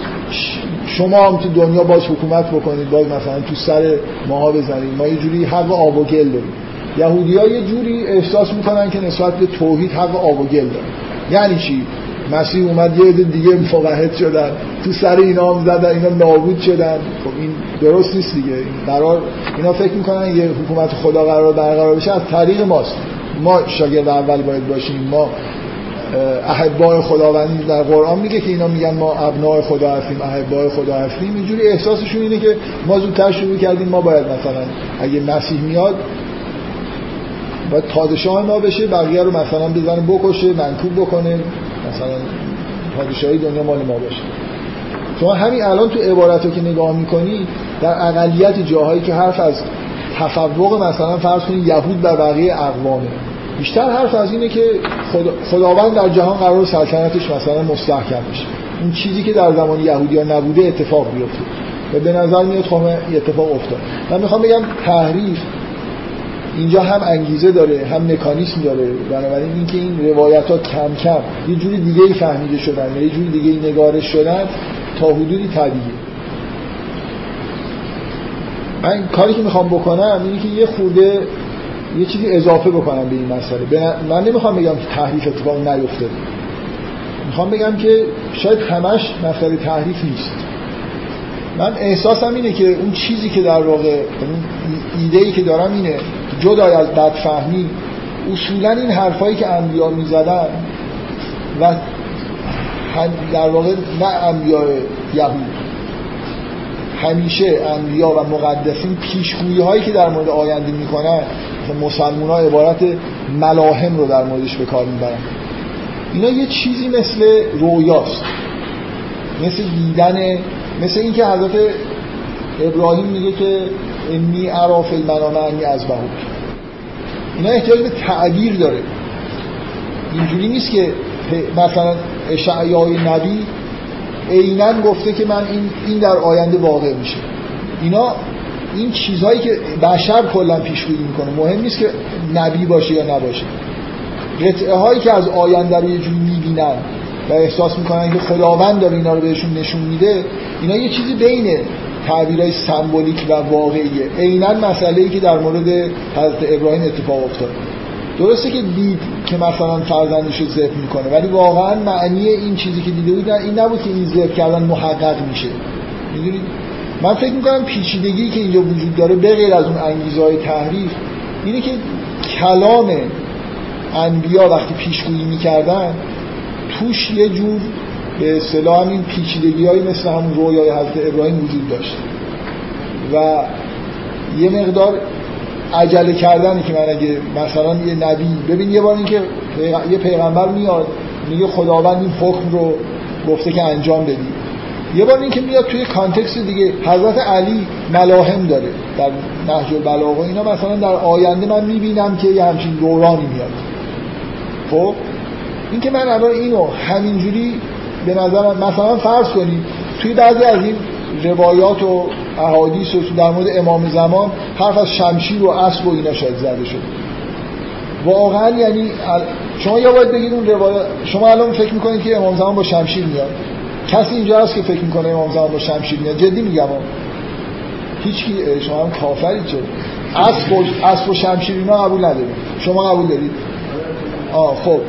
شما هم تو دنیا باز حکومت بکنید باز مثلا تو سر ماها بزنید. ما یه جوری حق آب و گل داریم. یهودی ها یه جوری احساس می‌کنن که نسبت به توحید حق آب و گل دارن. یعنی چی؟ مسیح اومد یه عده دیگه مقحد شدن. تو سر اینا هم زدن اینا نابود شدن. خب این درست نیست دیگه. قرار اینا فکر می‌کنن یه حکومت خدا قرار برقرار بشه. از طریق ماست. ما شاگرد اول باید باشیم. ما احبای خداوندی در قرآن میگه که اینا میگن ما ابنای خدا هستیم احبای خدا هستیم. اینجوری احساسشون اینه که ما زودتر شروع کردیم. ما باید مثلا اگه مسیح میاد باید پادشاه ما بشه بقیه رو مثلا بزنه بکشه منکوب بکنه. مثلا پادشاهی دنیا مال ما باشه. شما همین الان تو عبارت که نگاه می‌کنی در اقلیت جاهایی که حرف از تفوق مثلا فرض کنید یهود بر بقیه اقوامه. بیشتر حرف از اینه که خدا، خداوند در جهان قرار سلطنتش مثلا مستحکم بشه. اون چیزی که در زمان یهودی ها نبوده اتفاق بیفته. و به نظر میاد خب اتفاق افتاد. من می‌خوام بگم تحریف اینجا هم انگیزه داره هم مکانیسم داره. بنابراین اینکه این روایت ها کم کم یه جوری دیگه ای فهمیده شدن یه جوری دیگه ای نگارش شدن تا حدودی طبیعیه. من کاری که می‌خوام بکنم اینه که یه خورده یه چیزی اضافه بکنم به این مسئله. من نمی‌خوام بگم که تحریف اتفاق نیفتاده می‌خوام بگم که شاید همش مسئله تحریف نیست. من احساسم اینه که اون چیزی که در واقع ایده ای که دارم اینه جدای از بدفهمی اصولا این حرفایی که انبیا می‌زدن و در واقع نه انبیاء یهود. همیشه انبیا و مقدسین پیشگویی هایی که در مورد آینده می‌کنن مسلمان ها عبارت ملاهم رو در موردش به کار می‌برن. اینا یه چیزی مثل رویاست مثل دیدن مثل اینکه حضرت ابراهیم میگه که انی عراف المنام انی از بهوک اینا احتیاج به تعبیر داره. اینجوری نیست که مثلا اشعیای نبی عینا گفته که من این این در آینده واقع میشه. اینا این چیزهایی که بشر کلا پیشگویی می‌کنه. مهم نیست که نبی باشه یا نباشه. قطعه هایی که از آینده رو یه جوری می‌بینن و احساس می‌کنن که خداوند داره اینا رو بهشون نشون میده اینا یه چیزی بین تعبیرهای سمبولیک و واقعیه. عینا مسئله ای که در مورد حضرت ابراهیم اتفاق افتاد. درسته که دید که مثلا فرزندش رو ذبح می‌کنه ولی واقعا معنی این چیزی که دیده بود این نبود که این ذبح کردن محقق میشه. می‌دونید؟ من فکر می‌کنم پیچیدگی که اینجا وجود داره به غیر از اون انگیزه های تحریف اینه که کلام انبیا وقتی پیشگویی می‌کردن توش یه جور به اصطلاح همین پیچیدگی های مثل همون رویای حضرت ابراهیم وجود داشت. و یه مقدار عجله کردنی که من اگه مثلا یه نبی ببین یه بار اینکه یه پیغمبر میاد میگه خداوند این حکم رو گفته که انجام بدی. یه بار اینکه میاد توی کانتکست دیگه حضرت علی ملاهم داره در نهج البلاغه. اینا مثلا در آینده من می‌بینم که یه همچین دورانی میاد. خب؟ اینکه من الان اینو همینجوری به نظر مثلا فرض کنید توی بعضی از این روایات و احادیث و در مورد امام زمان حرف از شمشیر و اسب و اینا شاید زده شد. واقعا یعنی شما یا باید بگید اون روایات شما الان فکر می‌کنید که امام زمان با شمشیر میاد. کسی اینجا هست که فکر می‌کنه امام زمان با شمشیر میاد؟ جدی میگم هیچ شما هم کافرید چه؟ اسب و, اسب و شمشیر اینا قبول ندارید. شما قبول دارید؟ آه خب.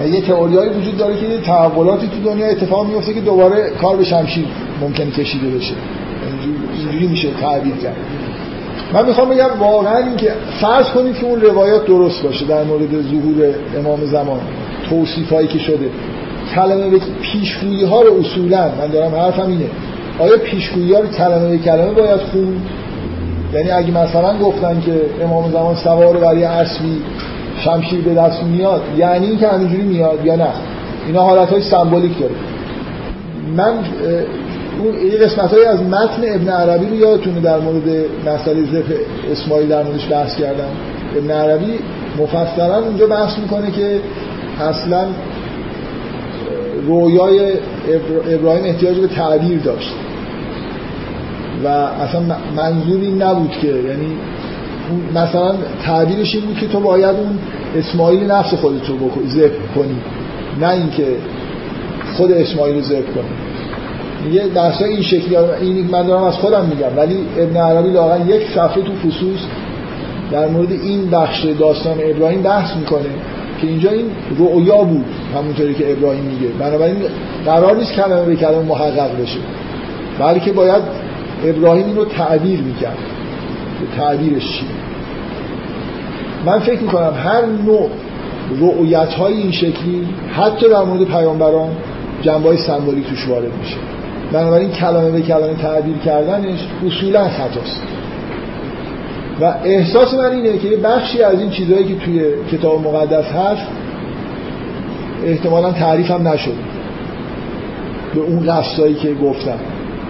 یه تئوریایی وجود داره که تحولاتی تو دنیا اتفاق میفته که دوباره کار به شمشیر ممکنه کشیده بشه. اینجوری میشه تعبیر کرد. من می‌خوام بگم واقعا این که فرض کنید که اون روایات درست باشه در مورد ظهور امام زمان. توصیف هایی که شده. کلمه به پیشگویی ها رو اصولا من دارم حرفم اینه. آیا پیشگویی ها رو کلمه به کلمه باید خون؟ یعنی اگه مثلا گفتن که امام زمان سوار بر یه اسبی شمشیر به دست میاد یعنی اینکه همینجوری میاد یا نه. اینا حالت های سمبولیک داره من اون یه قسمت های از متن ابن عربی رو یادتونه در مورد مسئله زف اسماعیل در موردش بحث کردم. ابن عربی مفصلا اونجا بحث می‌کنه که اصلا رویای ابراهیم احتیاج به تعبیر داشت. و اصلا منظور این نبود که یعنی مثلا تعبیرش این بود که تو باید اون اسماعیل نفس خودت رو ذبح کنی. نه اینکه خود اسماعیل رو ذبح کنی. یه درسای این شکلی این من دارم از خودم میگم. ولی ابن عربی لاغن یک صفحه تو فصوص در مورد این بخش داستان ابراهیم بحث می‌کنه که اینجا این رؤیا بود همونطوری که ابراهیم میگه. بنابراین قرار نیست کلمه به کلمه محقق بشه. بلکه باید ابراهیم رو تعبیر می‌کرد. تعبیرش چیه من فکر می‌کنم هر نوع رؤیت های این شکلی حتی در مورد پیامبران جنبه های سمبولیک توش وارد میشه. بنابراین کلمه به کلمه تعبیر کردنش اصولا خطاست. و احساس من اینه که یه بخشی از این چیزهایی که توی کتاب مقدس هست احتمالا تعریف هم نشد به اون قصدایی که گفتم.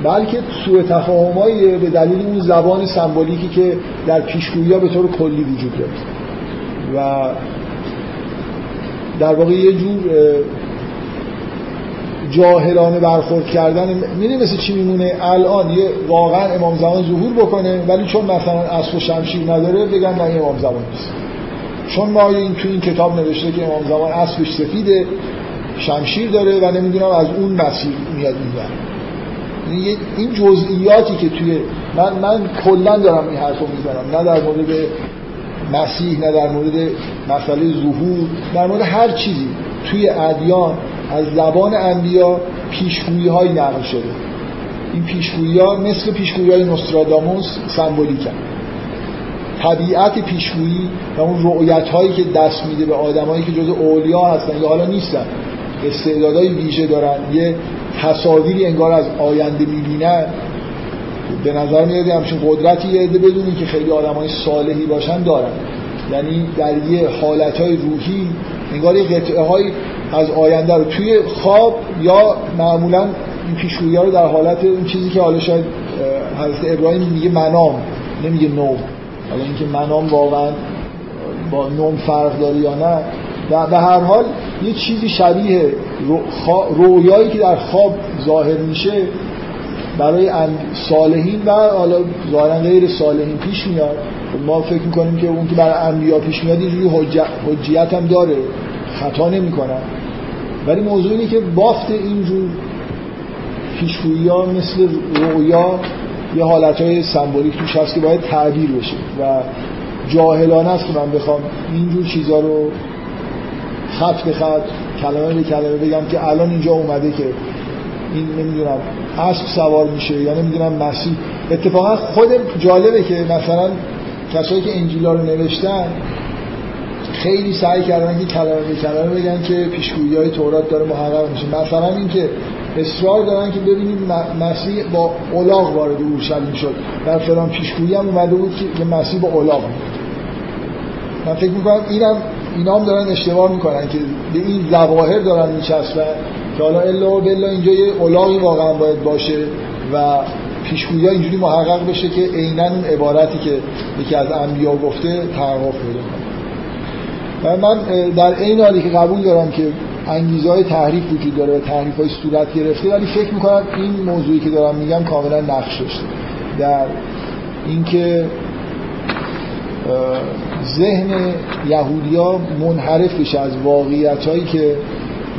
بلکه سوء تفاهمایی به دلیل اون زبان سمبولیکی که در پیشگویی به طور کلی وجود داره و در واقع یه جور جاهلانه برخورد کردن می‌دونی مثل چی میمونه؟ الان یه واقعا امام زمان ظهور بکنه ولی چون مثلا اصل و شمشیر نداره بگن نه امام زمان نیست. چون ما این تو این کتاب نوشته که امام زمان اصلش سفیده شمشیر داره و نمی‌دونم از اون مسیر میاد یعنی این جزئیاتی که توی من من کلا دارم این حرفو می‌زنم. نه در مورد مسیح نه در مورد مسئله ظهور در مورد هر چیزی. توی ادیان از زبان انبیا پیشگویی های نقل شده. این پیشگویی ها مثل پیشگویی های نوستراداموس سمبولیکن. طبیعت پیشگویی و اون رؤیت هایی که دست میده به آدمایی که جز اولیا هستن یا حالا نیستن. استعدادهای ویژه دارن. یه تصاویری انگار از آینده می‌بینن به نظر میاد همچین قدرتی یه عده بدونی که خیلی آدمای صالحی باشن دارن. یعنی در یه حالتهای روحی انگار یه قطعه های از آینده رو توی خواب یا معمولا این پیشگویی رو در حالت اون چیزی که حالا شاید حضرت ابراهیم میگه منام نمیگه نوم. حالا اینکه منام واقعا با نوم فرق داره یا نه. و به هر حال یه چیزی شبیه رویایی که در خواب ظاهر میشه برای صالحین و حالا ظاهرا غیر صالحین پیش میاد. ما فکر می‌کنیم که اون که برای انبیا پیش میاد اینجوری حجیت هم داره. خطا نمی‌کنن ولی موضوع اینه که بافت اینجور پیشگویی ها مثل رویا یه حالت های سمبولیک توش هست که باید تعبیر بشه و جاهلانه است که من بخوام اینجور چیزها رو خط به خط کلمه به کلمه بگم که الان اینجا اومده که این نمی‌دونم اسب سوار میشه یا نمی‌دونم مسیح. اتفاقا خود جالبه که مثلا کسایی که انجیلا رو نوشتن خیلی سعی کردن که کلمه به کلمه بگن که پیشگویی های تورات داره محقق میشه. مثلا اینکه اصرار دارن که ببینید مسیح با الاغ وارد اورشلیم شد. در فلان پیشگویی هم اومده بود که مسیح با الاغ من فکر می‌کنم اینم اینا هم دارن اشتباه می‌کنن که به این ظواهر دارن میچسبن که حالا الا و بلا اینجا یه الاغی واقعا باید باشه و پیشگویی اینجوری محقق بشه که عینا اون عبارتی که یکی از انبیا گفته تحقق پیدا و من در این حالی که قبول دارم که انگیزه های تحریف وجود داره و تحریف های صورت گرفته ولی فکر می‌کنم این موضوعی که دارم میگم کاملا نقش داشته. در اینکه ذهن یهودیا منحرف بشه از واقعیت هایی که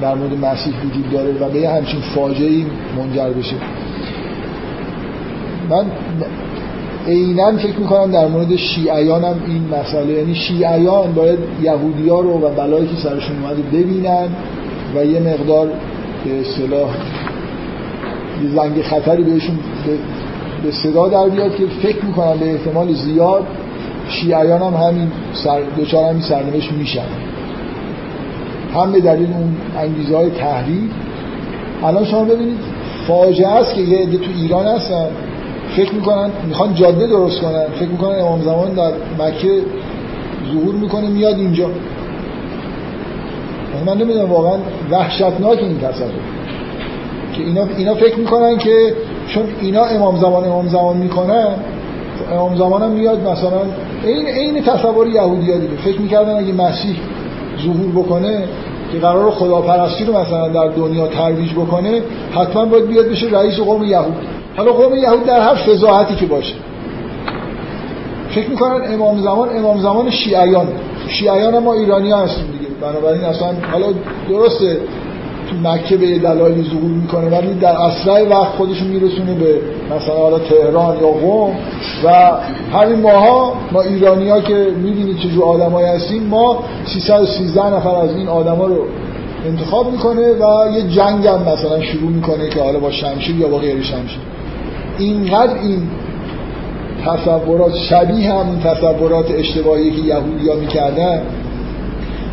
در مورد مسیح وجود داره و به همچین فاجعه منجر بشه. من عینا فکر می‌کنم در مورد شیعیان هم این مسئله یعنی شیعیان باید یهودی ها رو و بلایی که سرشون اومده ببینن و یه مقدار به اصطلاح زنگ خطری بهشون به صدا در بیاد که فکر می‌کنم به احتمال زیاد شیعیان هم همین سر دوچار همین سرنوشت میشن. هم به دلیل اون انگیزه های تحریف الان شما ببینید فاجعه است که یه عده تو ایران هستن. فکر می‌کنن می‌خوان جاده درست کنن. فکر می‌کنن امام زمان در مکه ظهور می‌کنه میاد اینجا. من نمی‌دونم واقعا وحشتناک این تصور. که اینا, اینا فکر می‌کنن که چون اینا امام زمان امام زمان می‌کنن امام زمان هم میاد مثلا این عین تصور یهودی ها دیگه. فکر می‌کردن اگه مسیح ظهور بکنه که قرار خداپرستی رو مثلا در دنیا ترویج بکنه حتما باید بیاد بشه رئیس قوم یهود. حالا قوم یهود در هر فضاحتی که باشه. فکر می‌کنن امام زمان امام زمان شیعیان. شیعیان ما ایرانی ها هستیم دیگه. بنابراین اصلا حالا درسته تو مکه به دلایلی ظهور می‌کنه ولی در اسرع وقت خودشون میرسونه به مثلا حالا تهران یا قوم و همین ماها ما ایرانی ها که می‌بینید چجور آدمایی هستیم ما 313 نفر از این آدما رو انتخاب می‌کنه و یه جنگ هم مثلا شروع می‌کنه که حالا با شمشیر یا با غیر شمشیر. اینقدر این تصورات شبیه هم تصورات اشتباهی که یهودی ها می‌کردن.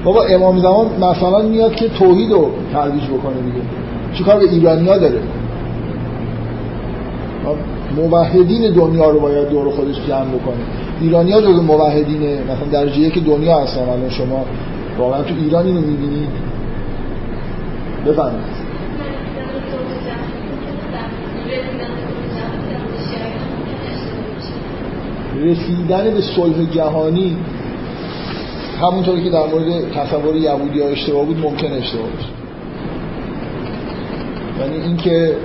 بابا امام زمان مثلا میاد که توحید رو ترویج بکنه دیگه. چیکار به ایرانی ها داره؟ موحدین دنیا رو باید دور خودش جمع بکنه. ایرانی ها جز موحدین مثلا درجه یک دنیا هستن الان شما واقعا تو ایران اینو می‌بینید بفرمایید. رسیدن به صلح جهانی همونطوری که در مورد تصور یهودی ها اشتباه بود ممکن اشتباه باشه. یعنی اینکه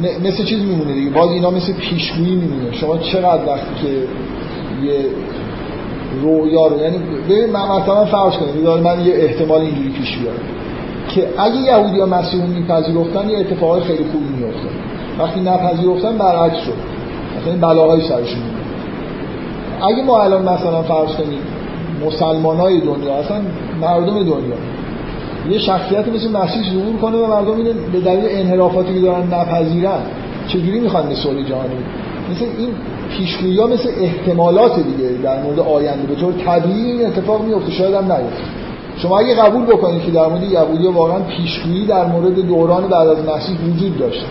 مثل چیز میمونه دیگه. باز اینا مثل پیشگویی میمونه. شما چقدر وقتی که یه رویا رو یعنی ببین من مثلا فرض کنید من یه احتمال اینجوری پیش بیارم که اگه یهودی ها مسیح میپذیرفتن یه اتفاقای خیلی خوبی میافتاد. وقتی نپذیرفتن برعکس شد. مثلا بلاهای سرشون اگه ما الان مثلا فرض کنیم مسلمان های دنیا اصلا مردم دنیا. یه شخصیت مثل مسیح ظهور کنه و مردم اینو به دلیل انحرافاتی که دارن نپذیرن. چجوری می‌خوان به صلح جهانی؟ مثل این پیشگویی مثل احتمالات دیگه در مورد آینده. به طور طبیعی این اتفاق میفته. شاید هم نیفته. شما اگه قبول بکنید که در مورد یهودی واقعا پیشگویی در مورد دوران بعد از مسیح وجود داشت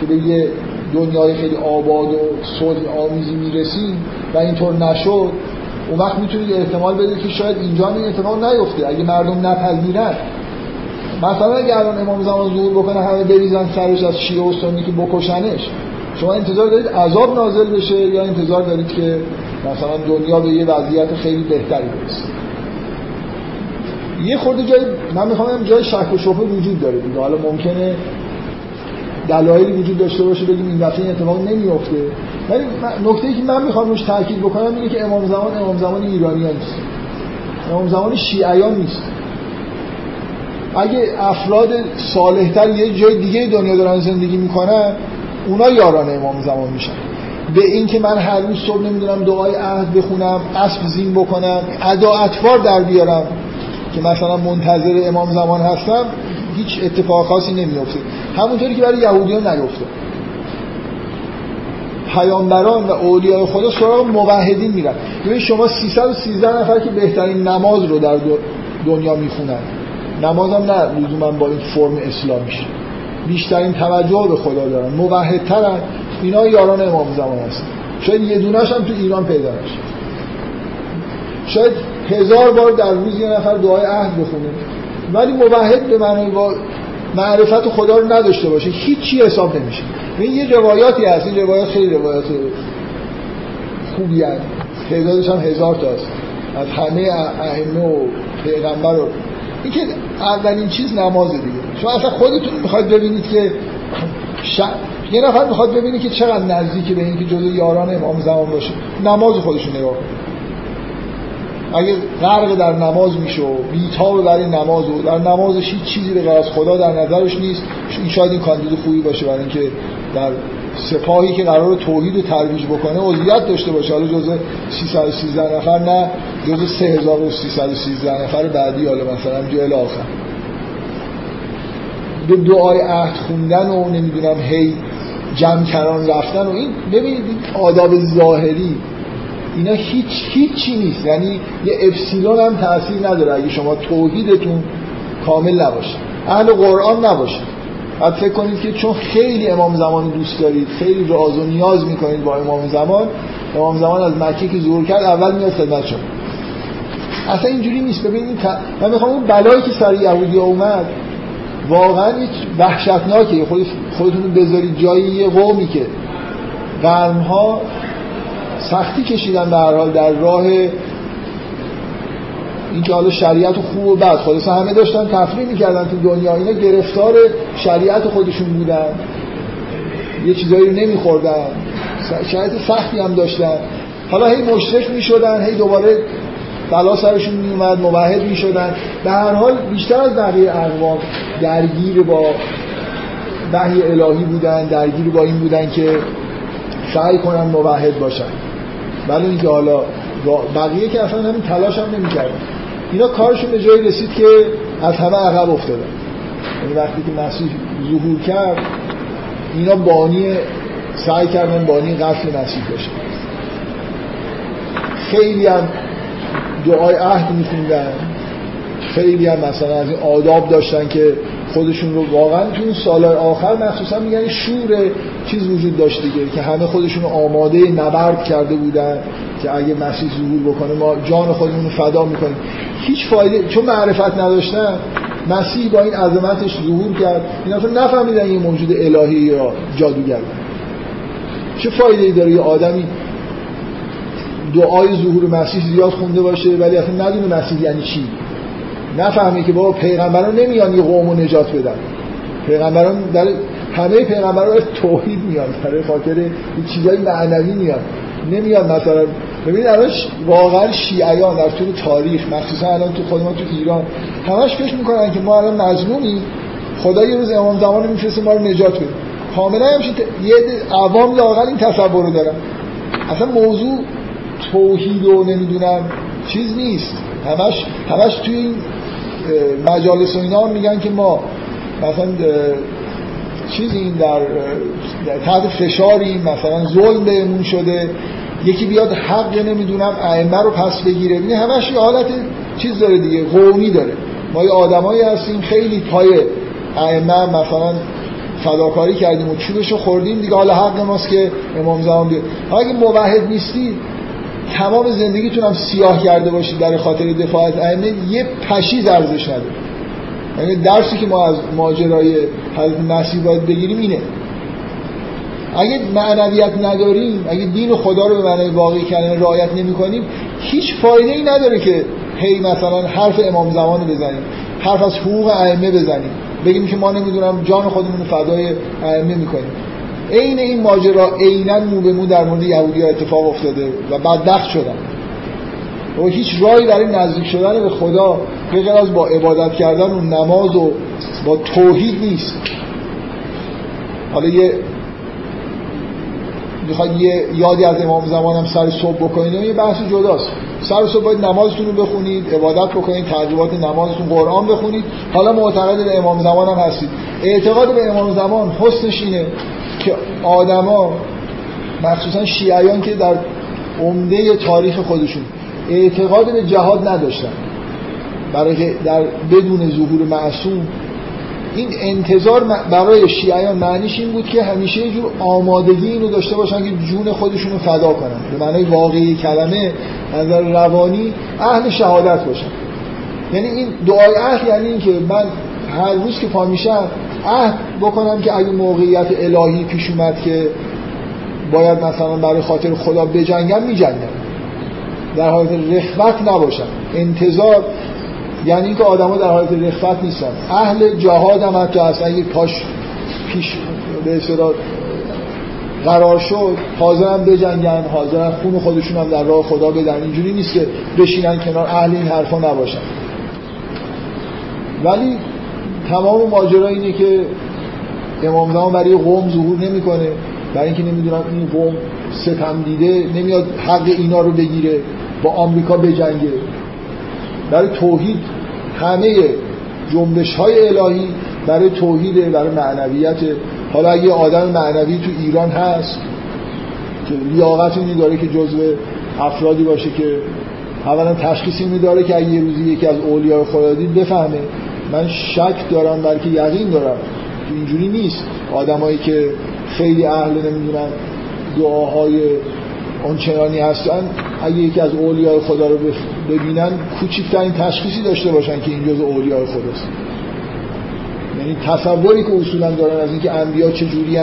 که به یه دنیای خیلی آباد و صلح آمیزی می‌رسیم و اینطور نشد اون وقت می‌تونید احتمال بدید که شاید اینجا این اتفاق نیفته. اگه مردم نپذیرن مثلا اگه الان امام زمان ظهور بکنه همه بریزن سرش از شیعه و سنی که بکشنش شما انتظار دارید عذاب نازل بشه یا انتظار دارید که مثلا دنیا به یه وضعیت خیلی بهتری برسه؟ یه خورده جای من می‌خوام جای شک و شبهه وجود داره دیگه. حالا ممکنه دلایلی وجود داشته باشه بگیم این دفعه این اتفاق نمیفته ولی نکته ای که من می‌خوام روش تاکید بکنم اینه که امام زمان امام زمان ایرانیان نیست. امام زمان شیعیان نیست. اگه افراد صالحتر یه جای دیگه دنیا دارن زندگی می‌کنن اونا یاران امام زمان میشن. به این که من هر روز صبح نمی‌دونم دعای عهد بخونم اسب زین بکنم ادا اطوار در بیارم که مثلا منتظر امام زمان هستم هیچ اتفاق خاصی نمیفته همونطوری که برای یهودیان نیفته. پیامبران و اولیای خدا سراغ موحدین میرن. ببین شما 313 نفر که بهترین نماز رو در دنیا می‌خونن. نماز هم نه لزوما با این فرم اسلامیش بیشترین توجه به خدا دارن موحدترن. اینا یاران امام زمان هستن. شاید یه دونش هم تو ایران پیدا نشه. شاید هزار بار در روز یه نفر دعای عهد بخونه. ولی موحد به معنی با معرفت خدا رو نداشته باشه. هیچی حساب نمیشه. این یه روایاتی هست. این روایات خیلی روایات خوبی هست تعدادش هم هزار تا هست. از همه ائمه و پیغمبر رو این که اولین چیز نماز دیگه. شما اصلا خودتون می‌خواید ببینید که ش... یه نفر می‌خواد ببینید که چقدر نزدیک به اینکه جزء یاران امام زمان باشه. نماز خودشون نگاه اگه غرق در نماز میشه و بیتاب برای نماز و در نمازش هیچ چیزی به از خدا در نظرش نیست این شاید این کاندید خوبی باشه برای اینکه در سپاهی که قرار توحید رو ترویج بکنه عضویت داشته باشه. حالا جزء 313 نفر نه جزء 3313 نفر بعدی حالا مثلا جو آخر به دعای عهد خوندن و نمی‌دونم هی جمع کران رفتن و این ببینید آداب ظاهری اینا هیچ هیچی نیست. یعنی یه اپسیلون هم تاثیر نداره. اگه شما توحیدتون کامل نباشه. اهل قرآن نباشه. بعد فکر کنید که چون خیلی امام زمان دوست دارید خیلی راز و نیاز می‌کنید با امام زمان امام زمان از مکه که ظهور کرد اول میاد خدمت شما. اصلا اینجوری نیست. ببینید من می‌خوام اون بلایی که سر یهودی اومد واقعا یک وحشتناکه خود خودتون بذارید جایی یه قومی که قرنها سختی کشیدن به هر حال در راه اینکه حالا شریعت خوب و بد خلاص همه داشتن تفریح می‌کردن تو دنیا اینا گرفتار شریعت خودشون بودن. یه چیزایی رو نمیخوردن. شریعت سختی هم داشتن. حالا هی مشرک می‌شدن هی دوباره بلا سرشون میومد موحد می‌شدن. به هر حال بیشتر از بقیه اقوام درگیر با وحی الهی بودن درگیر با این بودن که سعی کنن موحد باشن. ولی اینکه حالا بقیه که اصلا همین تلاش هم نمی‌کردن. اینا کارشون به جایی رسید که از همه عقب افتادن. یعنی وقتی که مسیح ظهور کرد اینا بانی سعی کردن بانی قتل مسیح بشه. خیلی هم دعای عهد میخوندن. خیلی هم مثلا از این آداب داشتن که خودشون رو واقعا تو این سالهای آخر مخصوصا میگن شور چیز وجود داشت دیگه که همه خودشون رو آماده نبرد کرده بودن. که اگه مسیح ظهور بکنه ما جان خودمون رو فدا می‌کنیم. هیچ فایده چون معرفت نداشتن مسیح با این عظمتش ظهور کرد. این اصلا نفهمیدن یه موجود الهی یا جادوگر. چه فایده ای داره یه آدمی دعای ظهور مسیح زیاد خونده باشه ولی اصلا ندونه مسیح یعنی چی؟ نفهمی که بابا پیغمبران نمیان یه قوم نجات بدن. پیغمبران در همه پیغمبران توحید میان. برای خاطر چیزای معنوی میان. نمیاد مثلا ببینید الان واقعا شیعیان در طول تاریخ مخصوصا الان تو خود ما تو ایران همش فکر می‌کنن که ما الان مظلومی خدا یه روز امام زمان میفرسته ما رو نجات بده. کاملا همش یه عوام لاقل این تصور رو دارن. اصلا موضوع توحید و نمی‌دونم چیز نیست. همش همش توی این مجالس و اینا میگن که ما مثلا چیزی این در, در تحت فشاری مثلا ظلم بهمون شده. یکی بیاد حق نمی‌دونم ائمه رو پس بگیره. این همش یه حالت چیز داره دیگه قومی داره. ما یه آدمایی هستیم خیلی پای ائمه مثلا فداکاری کردیم و چوبش رو خوردیم دیگه حالا حق ماست که امام زمان بیاد. اگه موحد نیستی تمام زندگیتون هم سیاه کرده باشید در خاطر دفاع از ائمه یه پشیز ارزش نداره. یعنی درسی که ما از ماجرای حضرت مسیح باید بگیریم اینه. اگه معنویت نداریم اگه دین خدا رو به معنای واقعی کلمه رعایت نمی هیچ فایده ای نداره که هی مثلا حرف امام زمان رو بزنیم حرف از حقوق ائمه بزنیم. بگیم که ما نمی‌دونم جان خودمون رو فدای ائمه می‌کنیم. عین این ماجرا عینا مو به مو در مورد یهودی ها اتفاق افتاده و بدبخت شدن. و هیچ راهی برای نزدیک شدن به خدا غیر از با عبادت کردن و نماز و با توحید نیست. حالا یه می‌خواد یه یادی از امام زمان هم سر صبح بکنید یه بحث جداست. سر صبح باید نمازتون رو بخونید عبادت بکنید تجربات نمازتون قرآن بخونید. حالا معتقد به امام زمان هم هستید. اعتقاد به امام زمان حسنش اینه که آدما مخصوصا شیعیان که در عمده تاریخ خودشون اعتقاد به جهاد نداشتن. برای در بدون ظهور معصوم این انتظار برای شیعیان معنیش این بود که همیشه یه جور آمادگی اینو داشته باشن که جون خودشون رو فدا کنن. به معنای واقعی کلمه نظر روانی اهل شهادت باشن. یعنی این دعای عهد یعنی این که من هر روز که پا میشم عهد بکنم که اگه موقعیت الهی پیش اومد که باید مثلا برای خاطر خدا بجنگم میجنگم. در حالت رخوت نباشم. انتظار یعنی اینکه آدما در حالت رخوت نیستن. اهل جهاد هم حتی اصلا اگه پاش پیش به اصطلاح قرار شد حاضرن بجنگن حاضرن خون خودشون هم در راه خدا بدن. اینجوری نیست که بشینن کنار اهل این حرفا نباشن. ولی تمام ماجرا اینه که امام زمان برای قوم ظهور نمی‌کنه. برای اینکه نمی‌دونم این قوم ستم دیده نمیاد حق اینا رو بگیره با آمریکا بجنگه. برای توحید همه جنبش های الهی برای توحید برای معنویت. حالا اگه آدم معنوی تو ایران هست که لیاقت اینی داره که جزو افرادی باشه که اولا تشخیص اینی داره که اگه یه روزی یکی از اولیاء خدا دید بفهمه من شک دارم بلکه یقین دارم اینجوری نیست. آدمایی که خیلی اهل نمی‌دونن دعاهای چنانی هستن اگه یکی از اولیاء خدا رو ببینن کوچکترین تشخیصی داشته باشن که این جز اولیاء خداست. یعنی تصوری که اصولا دارن از اینکه انبیا چجوری و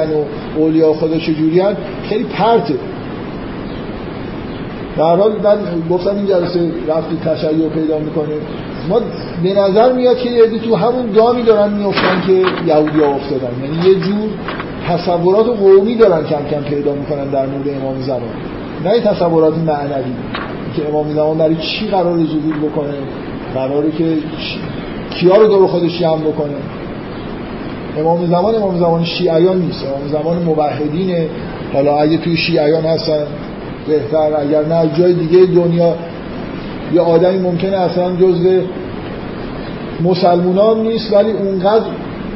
اولیاء خدا چجوری خیلی پرته. در حال من گفتم این جلسه رفتی تشیع پیدا می‌کنه. ما به نظر میاد که یه تو همون دامی دارن میفتن که یهودی ها افتادن. یعنی یه جور تصورات قومی دارن کم کم پیدا می‌کنن در مورد امام زمان. نه تصورات معنوی که امام زمان برای چی قرار ظهور بکنه؟ قراره که کیا رو دور خودش جمع بکنه؟ امام زمان امام زمان شیعیان نیست. امام زمان موحدینه. حالا اگه توی شیعیان هستن بهتر. اگر نه جای دیگه دنیا یه آدمی ممکنه اصلا جزء مسلمونان نیست ولی اونقدر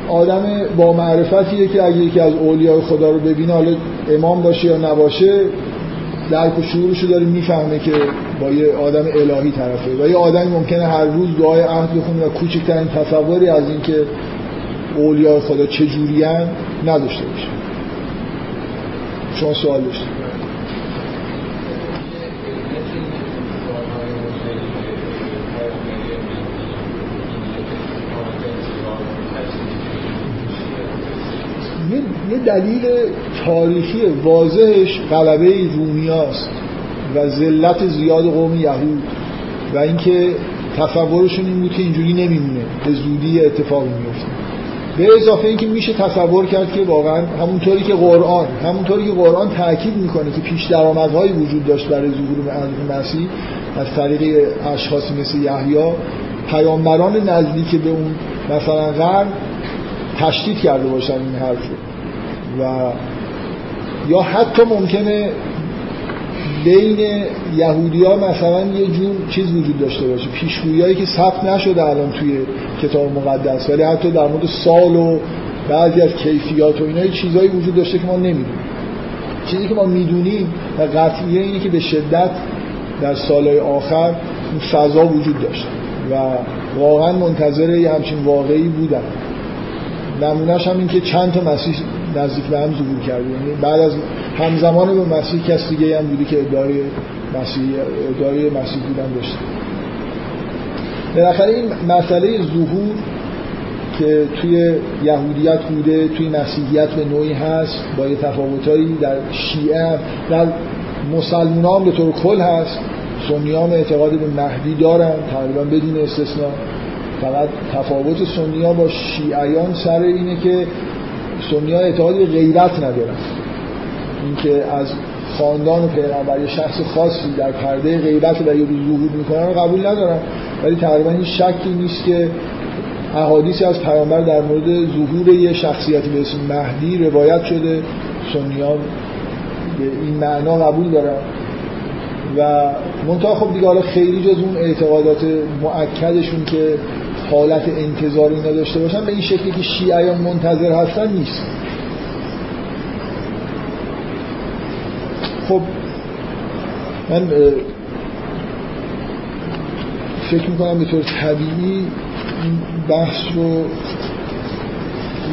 آدم با معرفتیه که اگه یکی از اولیای خدا رو ببینه حالا امام باشه یا نباشه درک و شعورشو داره می‌فهمه که با یه آدم الهی طرفه. و یه آدمی ممکنه هر روز دعای عهد بخونه و کوچکترین تصوری از اینکه اولیای خدا چجورین نداشته باشه. شما سوال یه دلیل تاریخی واضحش غلبه رومیاست و ذلت زیاد قوم یهود. و اینکه تصورشون این بود که اینجوری نمیمونه. به زودی اتفاق میفته. به اضافه اینکه میشه تصور کرد که واقعا همونطوری که قرآن همونطوری که قرآن تاکید می‌کنه که پیش درآمدهایی وجود داشت برای ظهور مسیح از طریق اشخاصی مثل یحیی پیامبران نزدیک به اون مثلا غرب تشدید کرده باشن این حرف و یا حتی ممکنه بین یهودی ها مثلا یه جور چیز وجود داشته باشه. پیشگویی که ثبت نشده الان توی کتاب مقدس ولی حتی در مورد سال و بعضی از کیفیات و اینا چیزایی وجود داشته که ما نمی‌دونیم. چیزی که ما می‌دونیم و قطعیه اینه که به شدت در سالهای آخر این فضا وجود داشت و واقعا منتظر یه همچین واقعی بودن نمونهش هم این که چند تا مسیح نزدیک به هم ظهور کرده یعنی بعد از همزمان به مسیح کس دیگه هم بودی که ادعای مسیح ادعای مسیح بودن داشته بالاخره این مسئله ظهور که توی یهودیت بوده توی مسیحیت به نوعی هست با یه تفاوتایی در شیعه در مسلمان به طور کل هست. سنی هم اعتقاد به مهدی دارن تقریبا بدون استثناء فقط تفاوت سنی ها با شیعیان سر اینه که سنی ها اعتقاد به غیرت ندارن اینکه از خاندان و پیغمبر شخص خاصی در پرده غیبت و یه ظهور می‌کنن قبول ندارن ولی تقریبا این شکی نیست که احادیثی از پیامبر در مورد ظهور یه شخصیتی به اسم مهدی روایت شده. سنی به این معنا قبول دارن و منتها خب دیگه حالا خیلی جز اون اعتقادات معکدشون که حالت انتظاری نداشته باشن به این شکلی که شیعیان منتظر هستن نیست. خب من فکر می‌کنم به طور طبیعی این بحث رو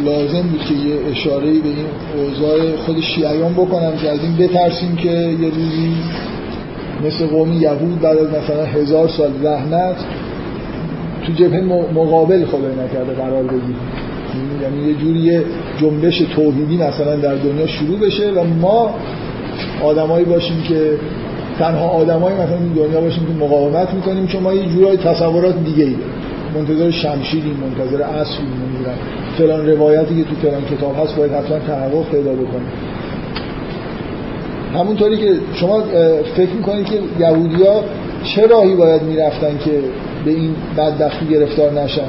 لازم بود که یه اشاره به این اوضاع خود شیعیان بکنم که از این بترسیم که یه روزی مثل قوم یهود بعد از مثلا هزار سال زحمت تو جبهه مقابل خدای نکرده قرار بگیریم یعنی یه جوری جنبش توحیدی مثلا در دنیا شروع بشه و ما آدمایی باشیم که تنها آدمایی مثلا این دنیا باشیم که مقاومت می‌کنیم چون ما یه جورای تصورات دیگه ای منتظر شمشیریم منتظر اصلی نمی‌دونم. فلان روایتی که تو فلان کتاب هست باید حتما تحقق پیدا بکنیم. همونطوری که شما فکر می‌کنید که یهودیا چه راهی باید می‌رفتن که به این بدبختی گرفتار نشن.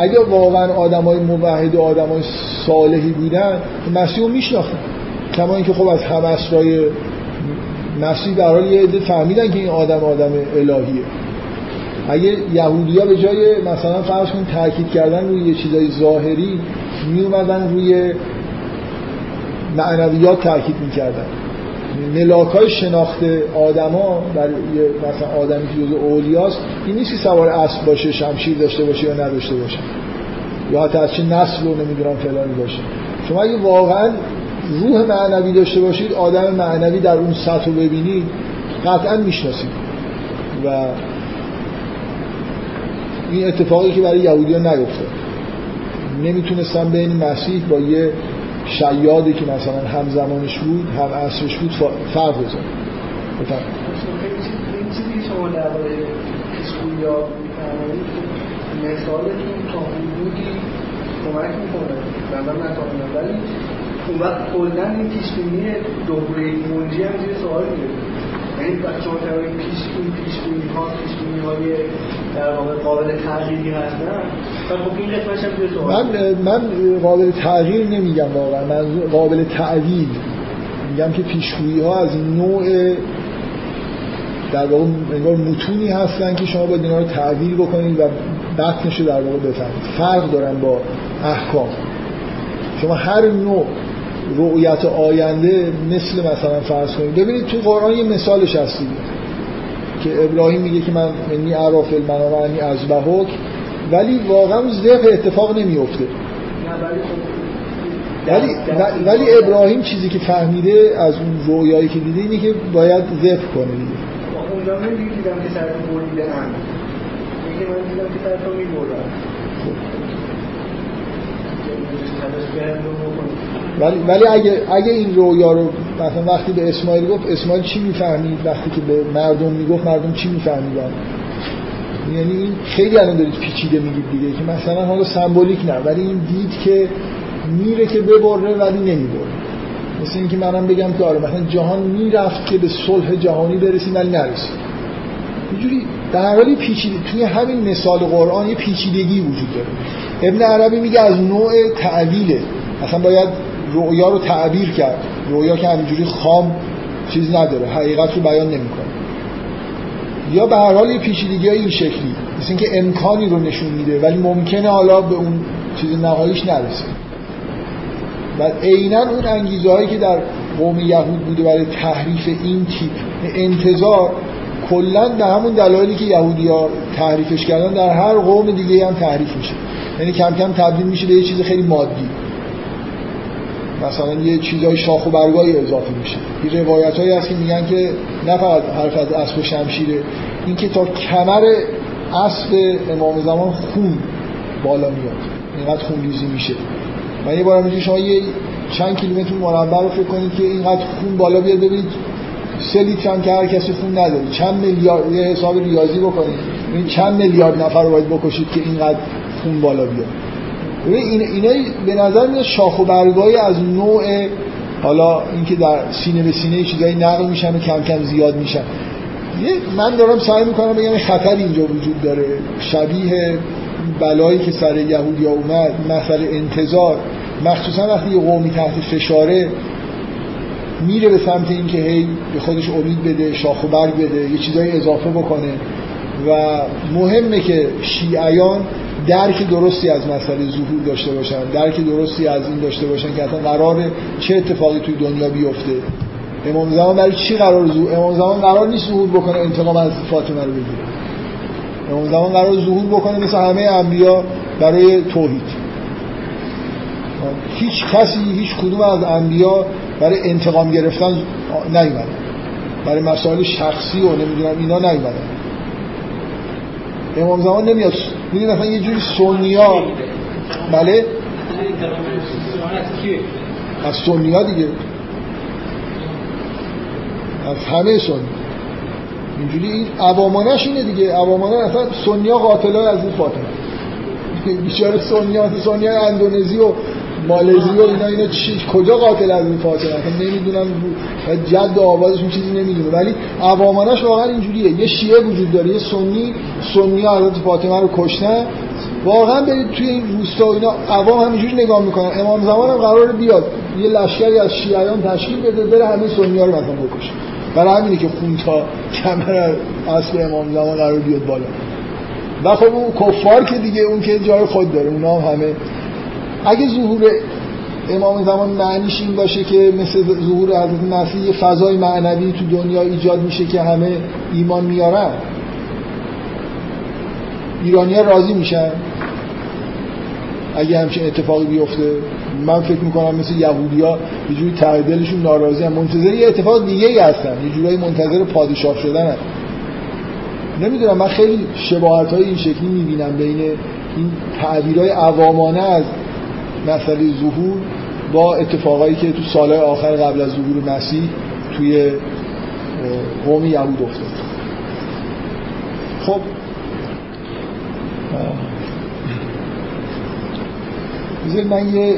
اگر واقعا آدمای موحد و آدمای صالحی بودن مسیح رو میشناختن. کما اینکه خب از همه اسرای مسیح در حال یه عده فهمیدن که این آدم آدم الهیه. اگه یهودیا به جای مثلا فرض کن تاکید کردن روی یه چیزای ظاهری می اومدن روی معنویات تاکید می‌کردن. ملاک های شناخت آدما در مثلا آدمی که جزء اولیاست این نیست که سوار اسب باشه شمشیر داشته باشه یا نداشته باشه. یا حتی از چه نسل رو نمی‌دونم فلانی باشه. شما اگه واقعا روح معنوی داشته باشید آدم معنوی در اون سطح رو ببینید قطعا می‌شناسید. و این اتفاقی که برای یهودی ها نیفتاد نمی‌تونستن بین مسیح با یه شیادی که مثلا هم زمانش بود هم عصرش بود فرق بزن این که مثالتون تا حدودی کمک می‌کنه ولی اون وقت کلا این پیشبینی دوره منجی هم زیر سوال یعنی شما طبق پیش این پیشبینی ها پیشبینی های در واقع قابل تغییری هستن. خب هم من من قابل تغییر نمیگم واقعا. من قابل تعویل میگم که پیشگویی ها از نوع در واقع انگار متونی هستن که شما باید اینا رو تعویل بکنید و بطنش رو در واقع بفهمید. فرق دارن با احکام. شما هر نوع رؤیت آینده مثل مثلا فرض کنید ببینید تو قرآن یه مثالش هستید که ابراهیم میگه که من منی عراف المنام انی از بهک ولی واقعا ذبح اتفاق نمیفته ولی ولی ابراهیم چیزی که فهمیده از اون رویایی که دیده اینه که باید ذبح کنه دیگه. اونجا من دیدم که هم. اینکه من دیدم که می‌برم ولی ولی اگه اگه این رویا رو مثلا وقتی به اسماعیل گفت اسماعیل چی می‌فهمید وقتی که به مردم می‌گفت مردم چی میفهمیدن؟ یعنی این خیلی الان دارید پیچیده میگید دیگه که مثلا حالا سمبولیک نه ولی این دید که میره که ببره ولی نمی‌بره. مثل اینکه منم بگم که آره مثلا جهان می‌رفت که به صلح جهانی برسیم ولی نرسید اینجوری در حالی پیچیده توی همین مثال قرآن یه پیچیدگی وجود داره. ابن عربی میگه از نوع تعویله. اصلا باید رؤیا رو تعبیر کرد. رؤیا که همینجوری خام چیز نداره حقیقت رو بیان نمی‌کنه. یا به هر حال یه پیچیدگی این شکلی مثل اینکه امکانی رو نشون میده ولی ممکنه حالا به اون چیز نهاییش نرسه. و عینا اون انگیزه هایی که در قوم یهود بوده برای تحریف این تیپ انتظار کلا به همون دلایلی که یهودی ها تحریفش کردن در هر قوم دیگه هم تحریف میشه. یعنی کم کم تبدیل میشه به یه چیز خیلی مادی. مثلا یه چیزای شاخ و برگای اضافه میشه. یه روایت هایی هست که میگن که نه فقط حرف از اسب و شمشیره این که تا کمر اسب امام زمان خون بالا میاد. اینقدر خون ریزی میشه. من یه بار میگه شما یه چند کیلومتر مربع رو فکر کنید که اینقدر خون بالا بیاد. ببینید سه لیتر هم که هر کسی خون نداره. چند میلیارد یه حساب ریاضی بکنید. این چند میلیارد نفر رو باید بکشید که اینقدر خون بالا بیاد. این اینا به نظر میاد شاخ و برگای از نوع حالا اینکه در سینه به سینه چیزایی نقل میشن و کم کم زیاد میشن. من دارم سعی می‌کنم بگم خطر اینجا وجود داره. شبیه بلایی که سر یهودیا اومد مسئله انتظار. مخصوصا وقتی یه قومی تحت فشاره میره به سمت اینکه هی به خودش امید بده شاخ و برگ بده یه چیزایی اضافه بکنه. و مهمه که شیعیان درک درستی از مسئله ظهور داشته باشن درک درستی از این داشته باشن که اصلا قرار چه اتفاقی توی دنیا بیفته. امام زمان برای چی قرار ظهور امام زمان قرار نیست ظهور بکنه انتقام از فاطمه رو بگیره. امام زمان قرار ظهور بکنه مثل همه انبیا برای توحید. هیچ کسی هیچ کدوم از انبیا برای انتقام گرفتن نیومدن برای مسائل شخصی و نمی‌دونم اینا نیومدن امام زمان نمیاد می‌دونی مثلا یه جوری سنیا بله؟ از سنیا دیگه. از همه سنی اینجوری این عوامانش اینه دیگه. عوامانه اصلا سنیا قاتلای از این فاطمه. بیچاره سنیا سنیا اندونزی و مالزی و اینا اینا چی کجا قاتل از این فاطمه؟ اصلا نمی‌دونن جد و آبادشون چیزی نمی‌دونه. ولی عوامانش واقعا اینجوریه. یه شیعه وجود داره یه سنی سنی ها حضرت فاطمه رو کشتن. واقعا برید توی این روستا اینا عوام همینجوری نگاه می‌کنن. امام زمان هم قرار بیاد یه لشکری از شیعیان تشکیل بده بره همه سنی ها رو مثلا بکشه. برای همینه که خون تا کمر اصل امام زمان قرار بیاد بالا. و خب اون کفار که دیگه اون که جای خود داره اونا هم همه اگه ظهور امام زمان معنیش این باشه که مثل ظهور حضرت مسیح یه فضای معنوی تو دنیا ایجاد میشه که همه ایمان میارن ایرانی راضی میشن؟ اگه همچین اتفاقی بیفته من فکر می‌کنم مثل یهودی ها یه جوری دلشون ناراضی هم منتظر یه اتفاق دیگه ای هستن. یه جورایی منتظر پادشاه شدن هم. نمی‌دونم من خیلی شباهت های این شکلی می‌بینم بین این تعبیرهای عوامانه از مسئله ظهور با اتفاقایی که تو سالهای آخر قبل از ظهور مسیح توی قوم یهود افتاد. خب بذار من یه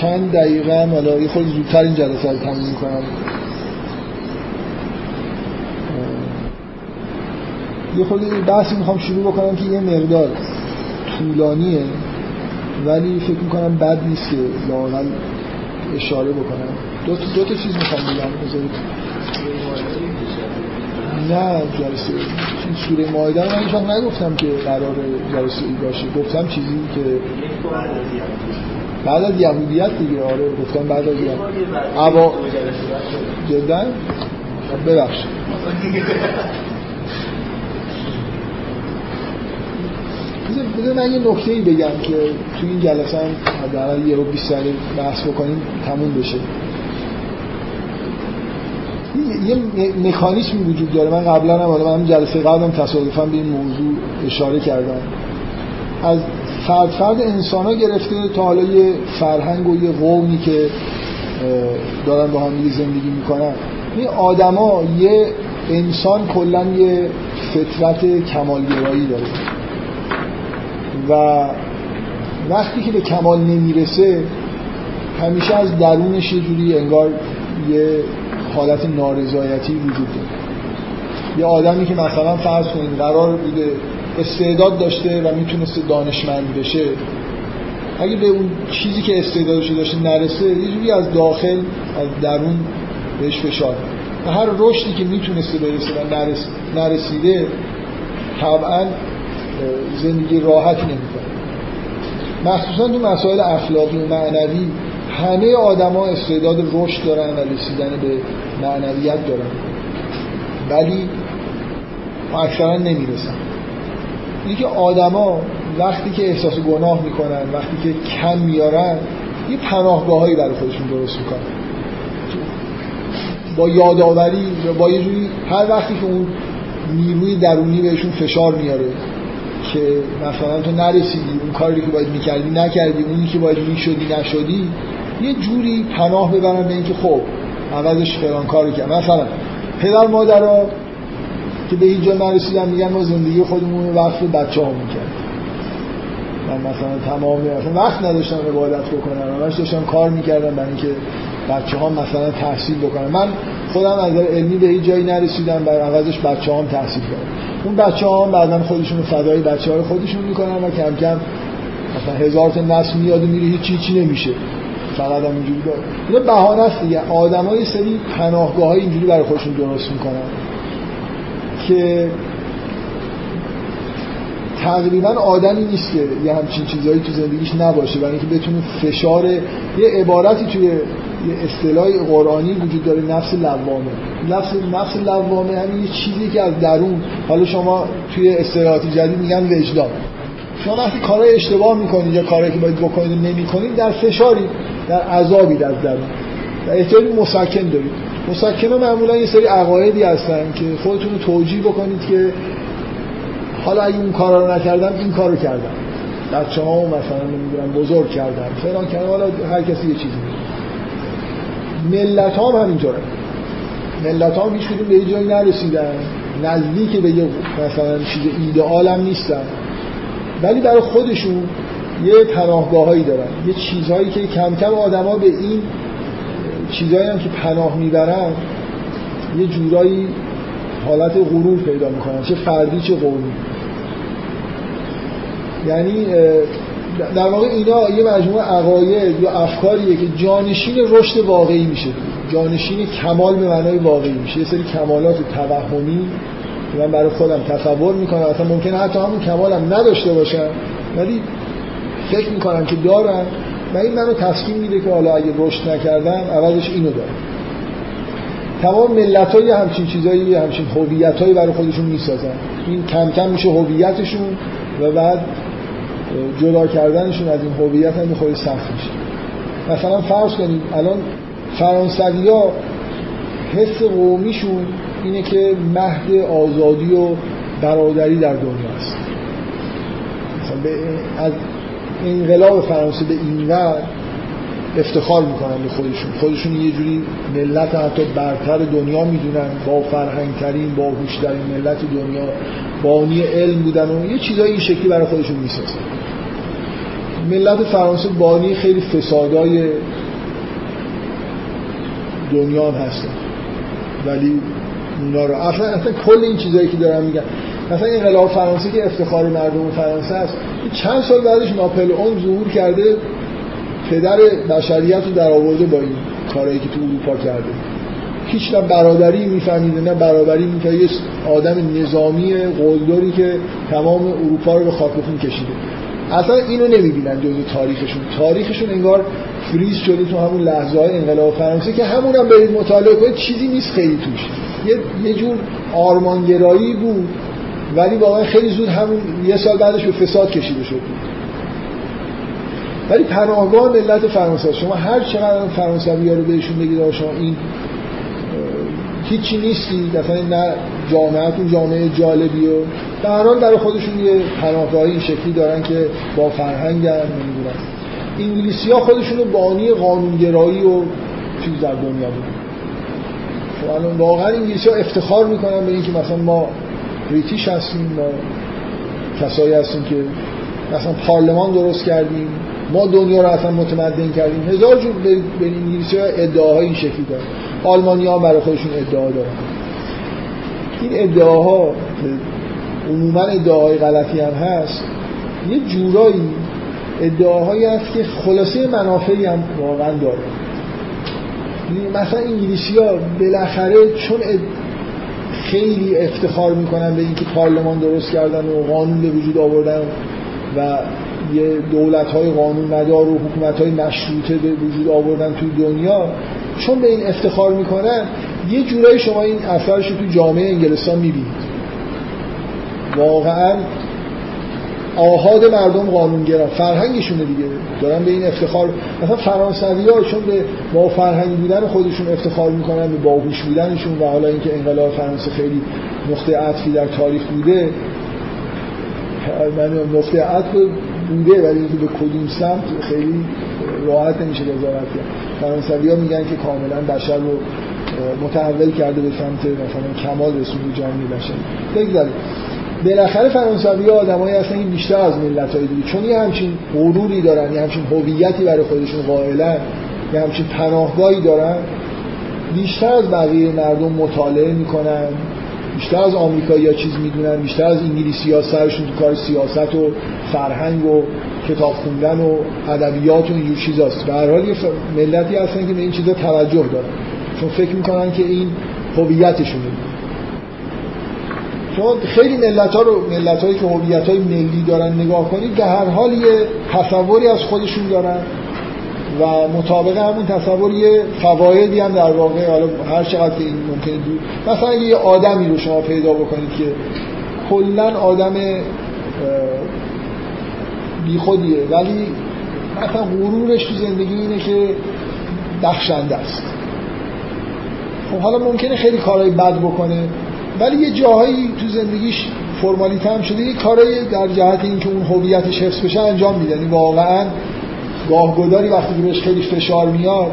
چند دقیقه هم حالا یه خود زودتر این جلسه رو تموم کنم یه خود بحثی می‌خوام شروع بکنم که یه مقدار طولانیه. ولی فکر می‌کنم بد نیست که لاغل اشاره بکنم. دو تا, دو تا چیز می‌خوام بگم. بذارید. نه جلسه این سوره مایده من هیچ نگفتم که قرار جلسه ای باشه. گفتم چیزی که بعد از یهودیت دیگه. آره گفتم بعد از یهودیت. اوا جدا؟ ببخشید. بذار من یه نکته ای بگم که تو این جلسه هم حداقل یه رو بیست بحث بکنیم تموم بشه. یه مکانیسمی وجود داره. من قبلا هم من جلسه قبلم تصادفا به این موضوع اشاره کردم. از فرد فرد انسان ها گرفته تا حالا یه فرهنگ و یه قومی که دارن با هم زندگی می‌کنن. این آدما یه انسان کلا یه فطرت کمالگرایی داره. و وقتی که به کمال نمی‌رسه همیشه از درونش یه جوری انگار یه حالت نارضایتی وجود داره. یه آدمی که مثلا فرض کنید قرار بوده استعداد داشته و می‌تونسته دانشمند بشه اگه به اون چیزی که استعدادش داشته نرسه یه جوری از داخل از درون بهش فشار و هر رشدی که می‌تونسته برسه و نرسیده طبعا زندگی راحتی نمی‌کنه. مخصوصا تو مسائل اخلاقی و معنوی همه آدما استعداد رشد دارن و رسیدن به معنویت دارن. ولی اکثرا نمی‌رسن. اینه که آدما وقتی که احساس گناه می‌کنن وقتی که کم میارن یه پناهگاهایی برای خودشون درست می‌کنن. با یادآوری با یه جوری هر وقتی که اون نیروی درونی بهشون فشار میاره که مثلا تو نرسیدی اون کاری که باید می‌کردی نکردی اونی که باید می‌شدی نشدی یه جوری پناه ببرن به اینکه خب عوضش فلان کاری کرد مثلا پدر مادرها که به هیچ جا نرسیدن میگن ما زندگی خودمون رو وقت بچه ها می‌کرد من مثلا تمام مثلا وقت نداشتم عبادت بکنم همش داشتم کار می‌کردم برای اینکه بچه ها مثلا تحصیل بکنم. من خودم از علمی به هیچ جایی نرسیدم بر عوضش بچه هم تحصیل کردم. اون بچه ها بعدا خودشون فدای بچه های خودشون می‌کنن و کم کم مثلا هزار تا نسل میاد و میره هیچ چی نمیشه. فقط هم اینجوری داره اینا بهانه است دیگه. آدمای سری پناهگاه های اینجوری برای خودشون درست می‌کنن که تقریبا آدمی نیست که یه همچین چیزهایی تو زندگیش نباشه برای اینکه بتونه فشار یه عبارتی توی یه اصطلاح قرآنی وجود داره نفس لوامه. نفس نفس لوامه همین یه چیزی که از درون حالا شما توی اصطلاحات جدید میگن وجدان. شما وقتی کارهای اشتباه می‌کنید یا کارهایی که باید بکنید نمی‌کنید در فشاری در عذابی در درون. و احتیاج مسکن دارید. مسکن معمولا یه سری عقایدی هستن که خودتون رو توجیه بکنید که حالا اگه اون کارا رو نکردم این کارو کردم. بچه ها مثلا نمی‌دونم بزرگ کردم فلان کردم حالا هر کسی یه چیزی ملت ها هم همینطوره. ملت ها هم هیچ به یه جایی نرسیدن. نزدیک به یه مثلا چیز ایدئال هم نیستن. ولی برای خودشون یه پناهگاه هایی دارن. یه چیزهایی که کم کم آدما به این چیزهایی هم که پناه می‌برن یه جورایی حالت غرور پیدا می‌کنن. چه فردی چه قومی. یعنی در واقع اینا یه مجموعه عقاید یا افکاریه که جانشین رشد واقعی میشه. جانشین کمال به معنای واقعی میشه. یه سری کمالات توهمی که من برای خودم تصور می‌کنم. اصلا ممکنه حتی همون کمالم نداشته باشم ولی فکر می‌کنم که دارم و این منو تسکین میده که حالا اگه رشد نکردم عوضش اینو دارم تمام ملت های همچین چیزایی همچین هویت برای خودشون می‌سازن. این کم کم میشه هویتشون و بعد جدا کردنشون از این هویت هم خود سخت میشه. مثلا فرض کنید الان فرانسوی ها حس قومیشون اینه که مهد آزادی و برادری در دنیا است. مثلا به از انقلاب فرانسه به این ور افتخار می‌کنن به خودشون. خودشون یه جوری ملت حتی برتر دنیا می‌دونن با فرهنگ ترین با ترین ملت دنیا بانی علم بودن و یه چیزایی این شکلی برای خودشون می‌سازن. ملت فرانسه بانی خیلی فسادای دنیا هستن. ولی اونا رو اصلا, اصلا کل این چیزایی که دارم میگن مثلا انقلاب فرانسه که افتخار مردم فرانسه است. چند سال بعدش ناپلئون ظهور کرده پدر بشریت رو در آورده با این کارهایی که تو اروپا کرده. هیچ نه برادری میفهمیده نه برابری میفهمیده. یه آدم نظامی قلدری که تمام اروپا رو به خاک کشیده. اصلا اینو نمی‌بینن جزء تاریخشون. تاریخشون انگار فریز شده تو همون لحظه های انقلاب فرانسه که همون هم برید مطالعه کنید چیزی نیست خیلی توش. یه, یه جور آرمانگرایی بود ولی واقعا خیلی زود همون یه سال بعدش به فساد کشیده شد. ولی پناهگاه ملت فرانسه شما هر چقدر فرانسوی ها رو بهشون بگید شما این هیچی نیستی مثلا نه جامعهتون جامعه جالبی و در حال برای خودشون یه پناهگاهی این شکلی دارن که با فرهنگ هم نمی‌دونن انگلیسی ها خودشون رو بانی قانونگرایی و چیز در دنیا بود خب الان واقعا انگلیسی ها افتخار می‌کنن به اینکه مثلا ما بریتیش هستیم ما کسایی هستیم که مثلا پارلمان درست کردیم ما دنیا رو اصلا متمدن کردیم. هزار جور به انگلیسی ها ادعاهای این شکلی دارن. آلمانی ها برای خودشون ادعا دارن. این ادعاها عموما ادعاهای غلطی هم هست یه جورایی ادعاهایی هست که خلاصه منافعی هم واقعا داره. مثلا انگلیسی ها بالاخره چون خیلی افتخار می‌کنن به اینکه پارلمان درست کردن و قانون به وجود آوردن و یه دولت های قانون مدار و حکومت های مشروطه به وجود آوردن توی دنیا چون به این افتخار می‌کنن یه جورایی شما این اثرش رو تو جامعه انگلستان می‌بینید. واقعا آهاد مردم قانونگرا فرهنگشونه دیگه دارن به این افتخار مثلا فرانسوی ها چون به با فرهنگ بودن خودشون افتخار می‌کنن به باهوش بودنشون و حالا اینکه انقلاب فرانسه خیلی نقطه عطفی در تاریخ بوده من نقطه عطف بوده ولی اینکه به کدوم سمت خیلی راحت نمیشه قضاوت کرد. فرانسوی ها میگن که کاملا بشر رو متحول کرده به سمت مثلا کمال رسوند جامعه بشر. بگذاریم بالاخره فرانسوی ها آدمایی هستن که بیشتر از ملت های دیگه. چون یه همچین غروری دارن یه همچین هویتی برای خودشون قائلن یه همچین پناهگاهی دارن بیشتر از بقیه مردم مطالعه می‌کنن بیشتر از آمریکایی ها چیز می‌دونن بیشتر از انگلیسی ها سرشون تو کار سیاست و فرهنگ و کتاب خوندن و ادبیات و اینجور چیزاست. به هر حال یه ملتی هستن که به این چیزا توجه دارن. چون فکر می‌کنن که این هویتشونه. شما خیلی ملت ها رو ملت هایی که هویت های ملی دارن نگاه کنید به هر حال یه تصوری از خودشون دارن و مطابق همون تصور یه فوایدی هم در واقع حالا هر چقدر این ممکنه دور مثلا یه آدمی رو شما پیدا بکنید که کلا آدم بیخودیه ولی مثلا غرورش تو زندگی اینه که بخشنده است. خب حالا ممکنه خیلی کارهای بد بکنه. ولی یه جاهایی تو زندگیش فرمالیته هم شده یه کارایی در جهت اینکه اون هویتش حفظ بشه انجام میده. یعنی واقعا گاهگداری وقتی که بهش خیلی فشار میاد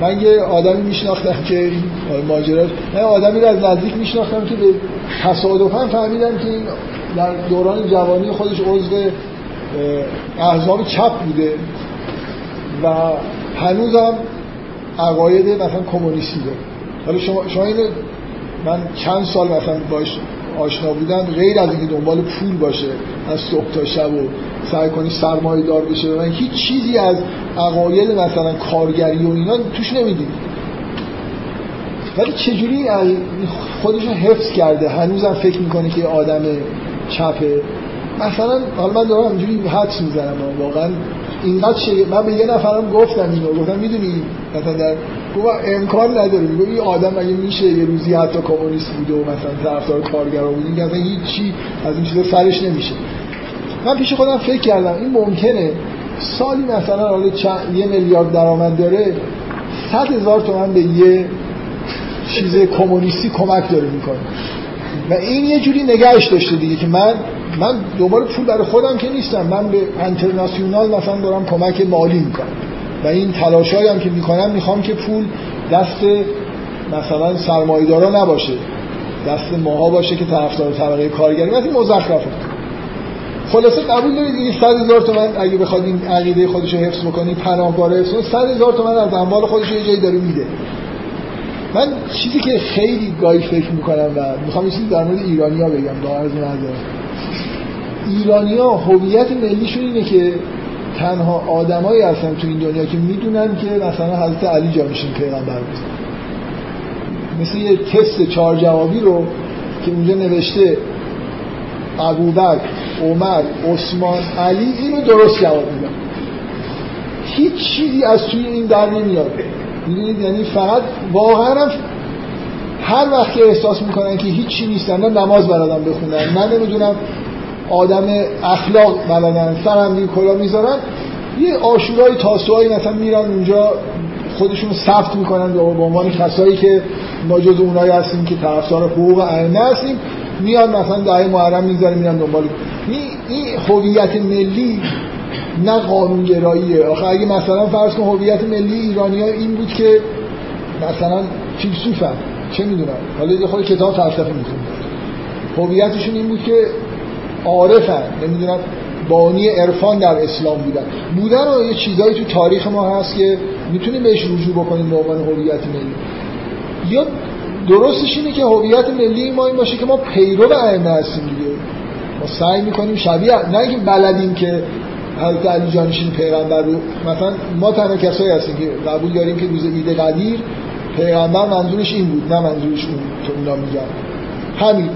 من یه آدمی میشناختم که این ماجراش من آدمی رو از نزدیک میشناختم که به تصادفا فهمیدم که این در دوران جوانی خودش عضو احزاب چپ بوده و هنوزم عقاید مثلا کمونیستی داره. حالا شما شما اینو من چند سال مثلا باش آشنا بودم غیر از اینکه دنبال پول باشه از صبح تا شب و سعی کنی سرمایه دار بشه من هیچ چیزی از عقاید مثلا کارگری و اینا توش نمی‌دید ولی چجوری خودشو حفظ کرده؟ هنوزم فکر می‌کنه که آدم چپه؟ مثلا حالا من دارم اینجوری حدس می‌زنم واقعا اینقدر شی... من به یه نفرم گفتم اینو گفتم می‌دونی مثلا در گفت امکان نداره. میگه این آدم اگه میشه یه روزی حتی کمونیست بوده و مثلا طرفدار کارگرا بوده میگه اصلا هیچ چی از این چیزا سرش نمیشه. من پیش خودم فکر کردم این ممکنه سالی مثلا حالا یه میلیارد درآمد داره صد هزار تومن به یه چیز کمونیستی کمک داره می‌کنه. و این یه جوری نگهش داشته دیگه که من من دوباره پول برای خودم که نیستم من به انترناسیونال مثلا دارم کمک مالی می‌کنم. و این تلاشایی هم که می‌کنم می‌خوام که پول دست مثلا سرمایه‌دارا نباشه دست ماها باشه که طرفدار طبقه کارگری. مثلا مزخرفه. خلاصه قبول دارید این 100 هزار تومن اگه بخواد این عقیده خودش رو حفظ بکنی پناهگاه حفظ 100 هزار تومن از اموال خودش یه جایی داره میده من چیزی که خیلی گاهی فکر می‌کنم و می‌خوام یه چیزی در مورد ایرانیا بگم با عرض نظر. ایرانیا هویت ملیشون اینه که تنها آدمایی هستن تو این دنیا که می‌دونن که مثلا حضرت علی جانشین پیغمبر بود. مثل یه تست چهار جوابی رو که اونجا نوشته ابوبکر عمر عثمان علی اینو درست جواب میدن. هیچ چیزی از توی این در نمیاد. می‌دونید؟ یعنی فقط واقعا هر وقت که احساس می‌کنن که هیچی نیستن نه نماز بلدن بخونن من نمی‌دونم آدم اخلاق بلدن سرم کلا می‌ذارن. یه آشورای تاسوهایی مثلا میرن اونجا خودشون سفت می‌کنن به عنوان کسایی که ما جز اونایی هستیم که طرفدار حقوق ائمه هستیم. میان مثلا دعای محرم می‌ذارن میرن دنبال این هویت ملی نه قانونگراییه. آخه اگه مثلا فرض کن هویت ملی ایرانی ها این بود که مثلا فیلسوفن چه می‌دونم. حالا یه خود کتاب فلسفه می‌خونن هویتشون این بود که عارفن. نمی‌دونم بانی عرفان در اسلام بودن. بودن و یه چیزایی تو تاریخ ما هست که می‌تونیم بهش رجوع بکنیم به عنوان هویت ملی. یا درستش اینه که هویت ملی ما این باشه که ما پیرو ائمه هستیم دیگه. ما سعی می‌کنیم شبیه نه اینکه بلدیم که حضرت علی جانشین پیغمبر رو مثلا ما تنها کسایی هستیم که قبول داریم که روز عید قدیر پیغمبر منظورش این بود نه منظورش اون تو اونا میگن. همین.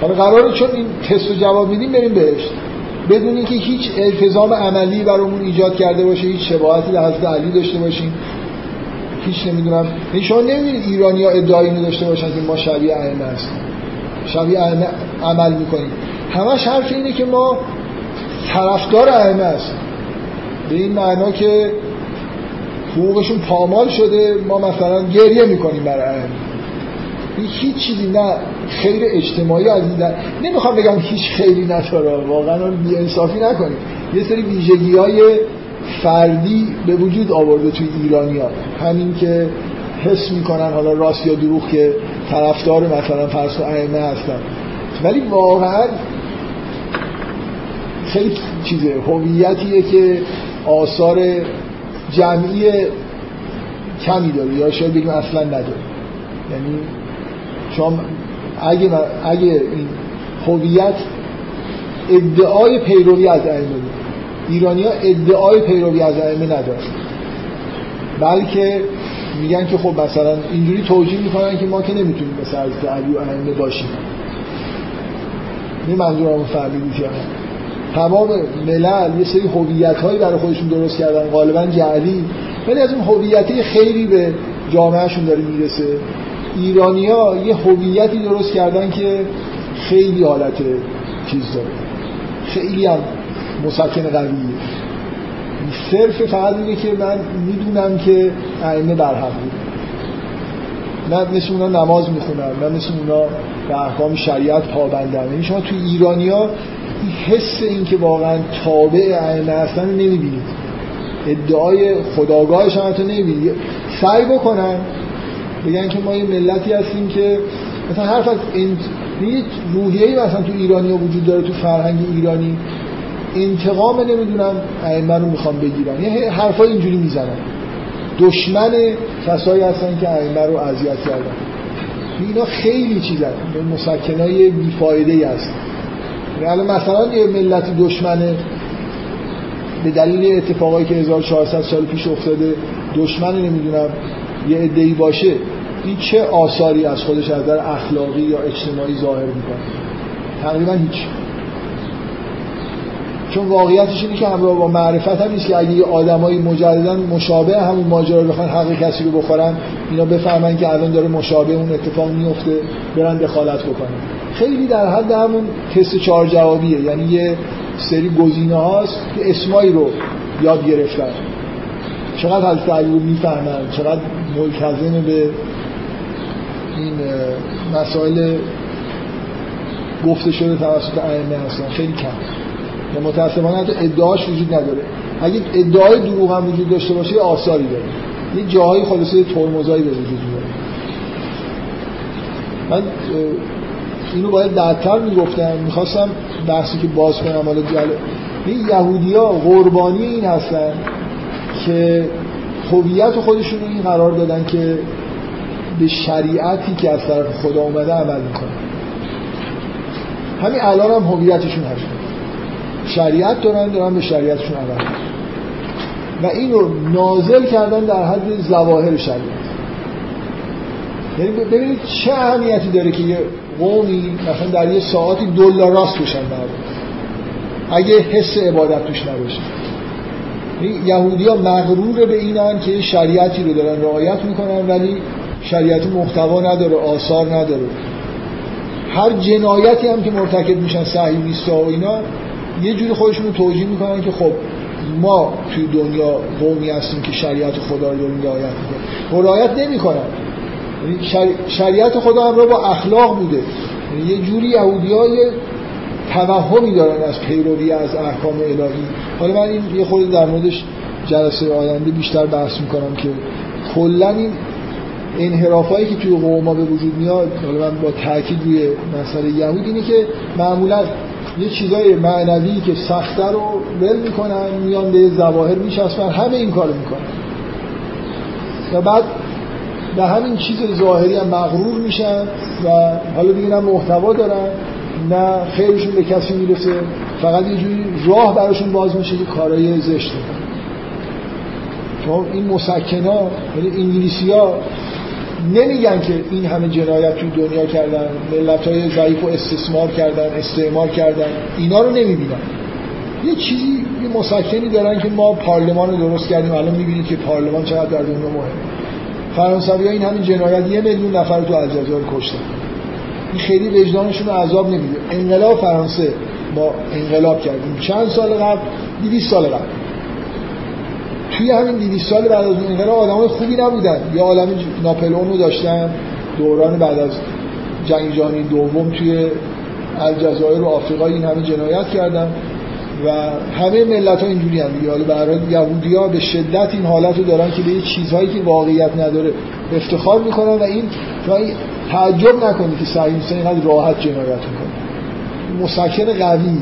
حالا قراره چون این تست رو جواب میدیم بریم بهش. بدون اینکه هیچ التزام عملی برامون ایجاد کرده باشه هیچ شباهتی به حضرت علی داشته باشیم. هیچ نمی‌دونم. یعنی شما نمی‌دونید ایرانی ها ادعایی داشته باشن که ما شبیه ائمه هستیم. شبیه ائمه عمل می‌کنیم. همش حرف اینه که ما طرفدار ائمه هستیم. به این معنا که حقوقشون پامال شده ما مثلا گریه می‌کنیم برای ائمه. هیچ چیزی نه. خیر اجتماعی از این در... نمی‌خوام بگم هیچ خیلی نداره واقعا بی انصافی نکنیم. یه سری ویژگی های فردی به وجود آورده توی ایرانی ها همین که حس می‌کنن حالا راست یا دروغ که طرفدار مثلا فرس و ائمه هستن. ولی واقعا خیلی چیزه هویتیه که آثار جمعی کمی داره یا شاید بگیم اصلا نداره. یعنی شما اگه, اگه این هویت ادعای پیروی از ائمه بود. ایرانی ها ادعای پیروی از ائمه ندارن. بلکه میگن که خب مثلا اینجوری توجیه می‌کنن که ما که نمی‌تونیم مثل حضرت علی و ائمه باشیم. این منظورم فهمیدید یا تمام ملل یه سری هویت هایی برای خودشون درست کردن. غالبا جعلی. ولی از اون هویت خیلی به جامعهشون داره می‌رسه. ایرانیا یه هویتی درست کردن که خیلی حالت چیز داره. خیلی هم مسکن قویه. صرف فقط اینه که من می‌دونم که ائمه برحق بود نه مثل اونا نماز می‌خونن نه مثل اونا به احکام شریعت پابندن. یعنی شما تو ایرانیا این حس این که واقعا تابع ائمه هستن نمی‌بینید. ادعای خداگاهش هم تو نمی‌بینید. سعی بکنن بگن که ما یه ملتی هستیم که مثلا حرف از انت... روحیه‌ای مثلا تو ایرانی وجود داره تو فرهنگ ایرانی. انتقام نمی‌دونم ائمه رو می‌خوام بگیرن یه حرفای اینجوری می‌زنن دشمن کسایی هستن که ائمه رو اذیت کردن. اینا خیلی چیزن. مسکنای بیفایده ای هست. یعنی مثلا یه ملت دشمن به دلیل اتفاقایی که 1400 سال پیش افتاده دشمن نمی‌دونم. یه ادعی باشه این چه آثاری از خودش از در اخلاقی یا اجتماعی ظاهر می‌کنه؟ تقریبا هیچ. چون واقعیتش اینه که همراه با معرفت هم نیست که اگه یه آدمایی مجددا مشابه همون ماجرا بخوان حق کسی رو بخورن اینا بفهمن که الان داره مشابه اون اتفاق میفته برن دخالت بکنن. خیلی در حد همون تست چهار جوابیه یعنی یه سری گزینه هاست که اسمایی رو یاد گرفتن. چقدر حضرت علی رو می‌فهمن؟ چقدر ملتزم به این مسائل گفته شده توسط ائمه هستن. خیلی کم. و متاسفانه حتی ادعاش وجود نداره. اگه ادعای دروغ هم وجود داشته باشه یه آثاری داره. یه جاهایی خلاصه ترمزایی به وجود میاد من اینو باید بعدتر می‌گفتم. می‌خواستم بحثی که باز کنم حالا این یهودی ها قربانی این هستن که هویت خودشون این قرار دادن که به شریعتی که از طرف خدا اومده عمل می‌کنن. همین الان هم هویتشون هست. شریعت دارن دارن به شریعتشون عمل و این رو نازل کردن در حد زواهر شریعت. یعنی ببینید چه اهمیتی داره که یه قومی مثلا در یه ساعتی دلار راست بشن مردم اگه حس عبادت توش نباشه. یهودی ها مغرور به اینن که شریعتی رو دارن رعایت می‌کنن ولی شریعت محتوا نداره آثار نداره. هر جنایتی هم که مرتکب میشن صهیونیستا و اینا یه جوری خودشون توجیه می‌کنن که خب ما توی دنیا قومی هستیم که شریعت خدا رو داریم رعایت می‌کنیم. رعایت نمی‌کنن. یعنی شریعت خدا هم رو با اخلاق بوده. یعنی یه جوری یهودی های توهمی دارن از پیروی از احکام الهی. حالا من این یه خورده در موردش جلسه آینده بیشتر بحث می‌کنم که کلا این انحرافایی که توی قوما به وجود میاد حالا من با تاکید روی مسئله یهود اینه که معمولا یه چیزای معنوی که سخته رو ول می‌کنن میان به زواهر میشستن همه این کارو می‌کنن. و بعد به همین چیز ظاهری هم مغرور میشن و حالا دیگه نه محتوا دارن نه خیرشون به کسی می‌رسه. فقط یه جوری راه براشون باز میشه که کارهای زشت چون این مسکنا یعنی انگلیسی ها نمیگن که این همه جنایت توی دنیا کردن ملت های ضعیف و استثمار کردن استعمار کردن. اینا رو نمی‌بینن. یه چیزی یه مسکنی دارن که ما پارلمان رو درست کردیم الان می‌بینید که پارلمان چقدر در دنیا مهمه. فرانسوی ها این همین جنایت یه میلیون نفر تو الجزایر کشتن. این خیلی وجدانشون رو عذاب نمیده. انقلاب فرانسه ما انقلاب کردیم چند سال قبل؟ 200 سال قبل. توی همین 200 سال بعد از اون انقلاب آدمای خوبی نبودن. یا عالم ناپلئون رو داشتن. دوران بعد از جنگ جهانی دوم توی الجزایر و آفریقا این همه جنایت کردن و همه ملت ها اینجوری هم دیگه حالا برای یهودی ها به شدت این حالت رو دارن که به یه چیزهایی که واقعیت نداره افتخار می‌کنن و این شما تعجب نکنید که صهیونیست‌ها اینقدر راحت جنایت می‌کنن مسکن قوی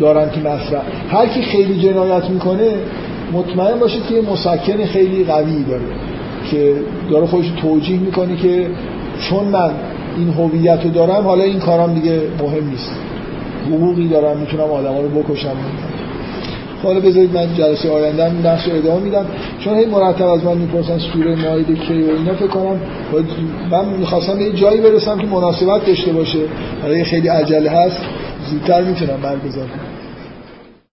دارن که مصرف هر کی خیلی جنایت می‌کنه مطمئن باشید که مسکن خیلی قوی داره که داره خودش توجیه می‌کنه که چون من این هویت رو دارم حالا این کارم دیگه مهم نیست. حقوقی دارم می‌تونم آدما رو بکشم. حالا بذارید من جلسه آینده رو ادامه میدم. چون هی مرتب از من می‌پرسن سوره مائده کی و اینا فکر کنم من می‌خواستم یه جایی برسم که مناسبت داشته باشه. برای خیلی عجله هست زودتر می‌تونم برگزار کنم.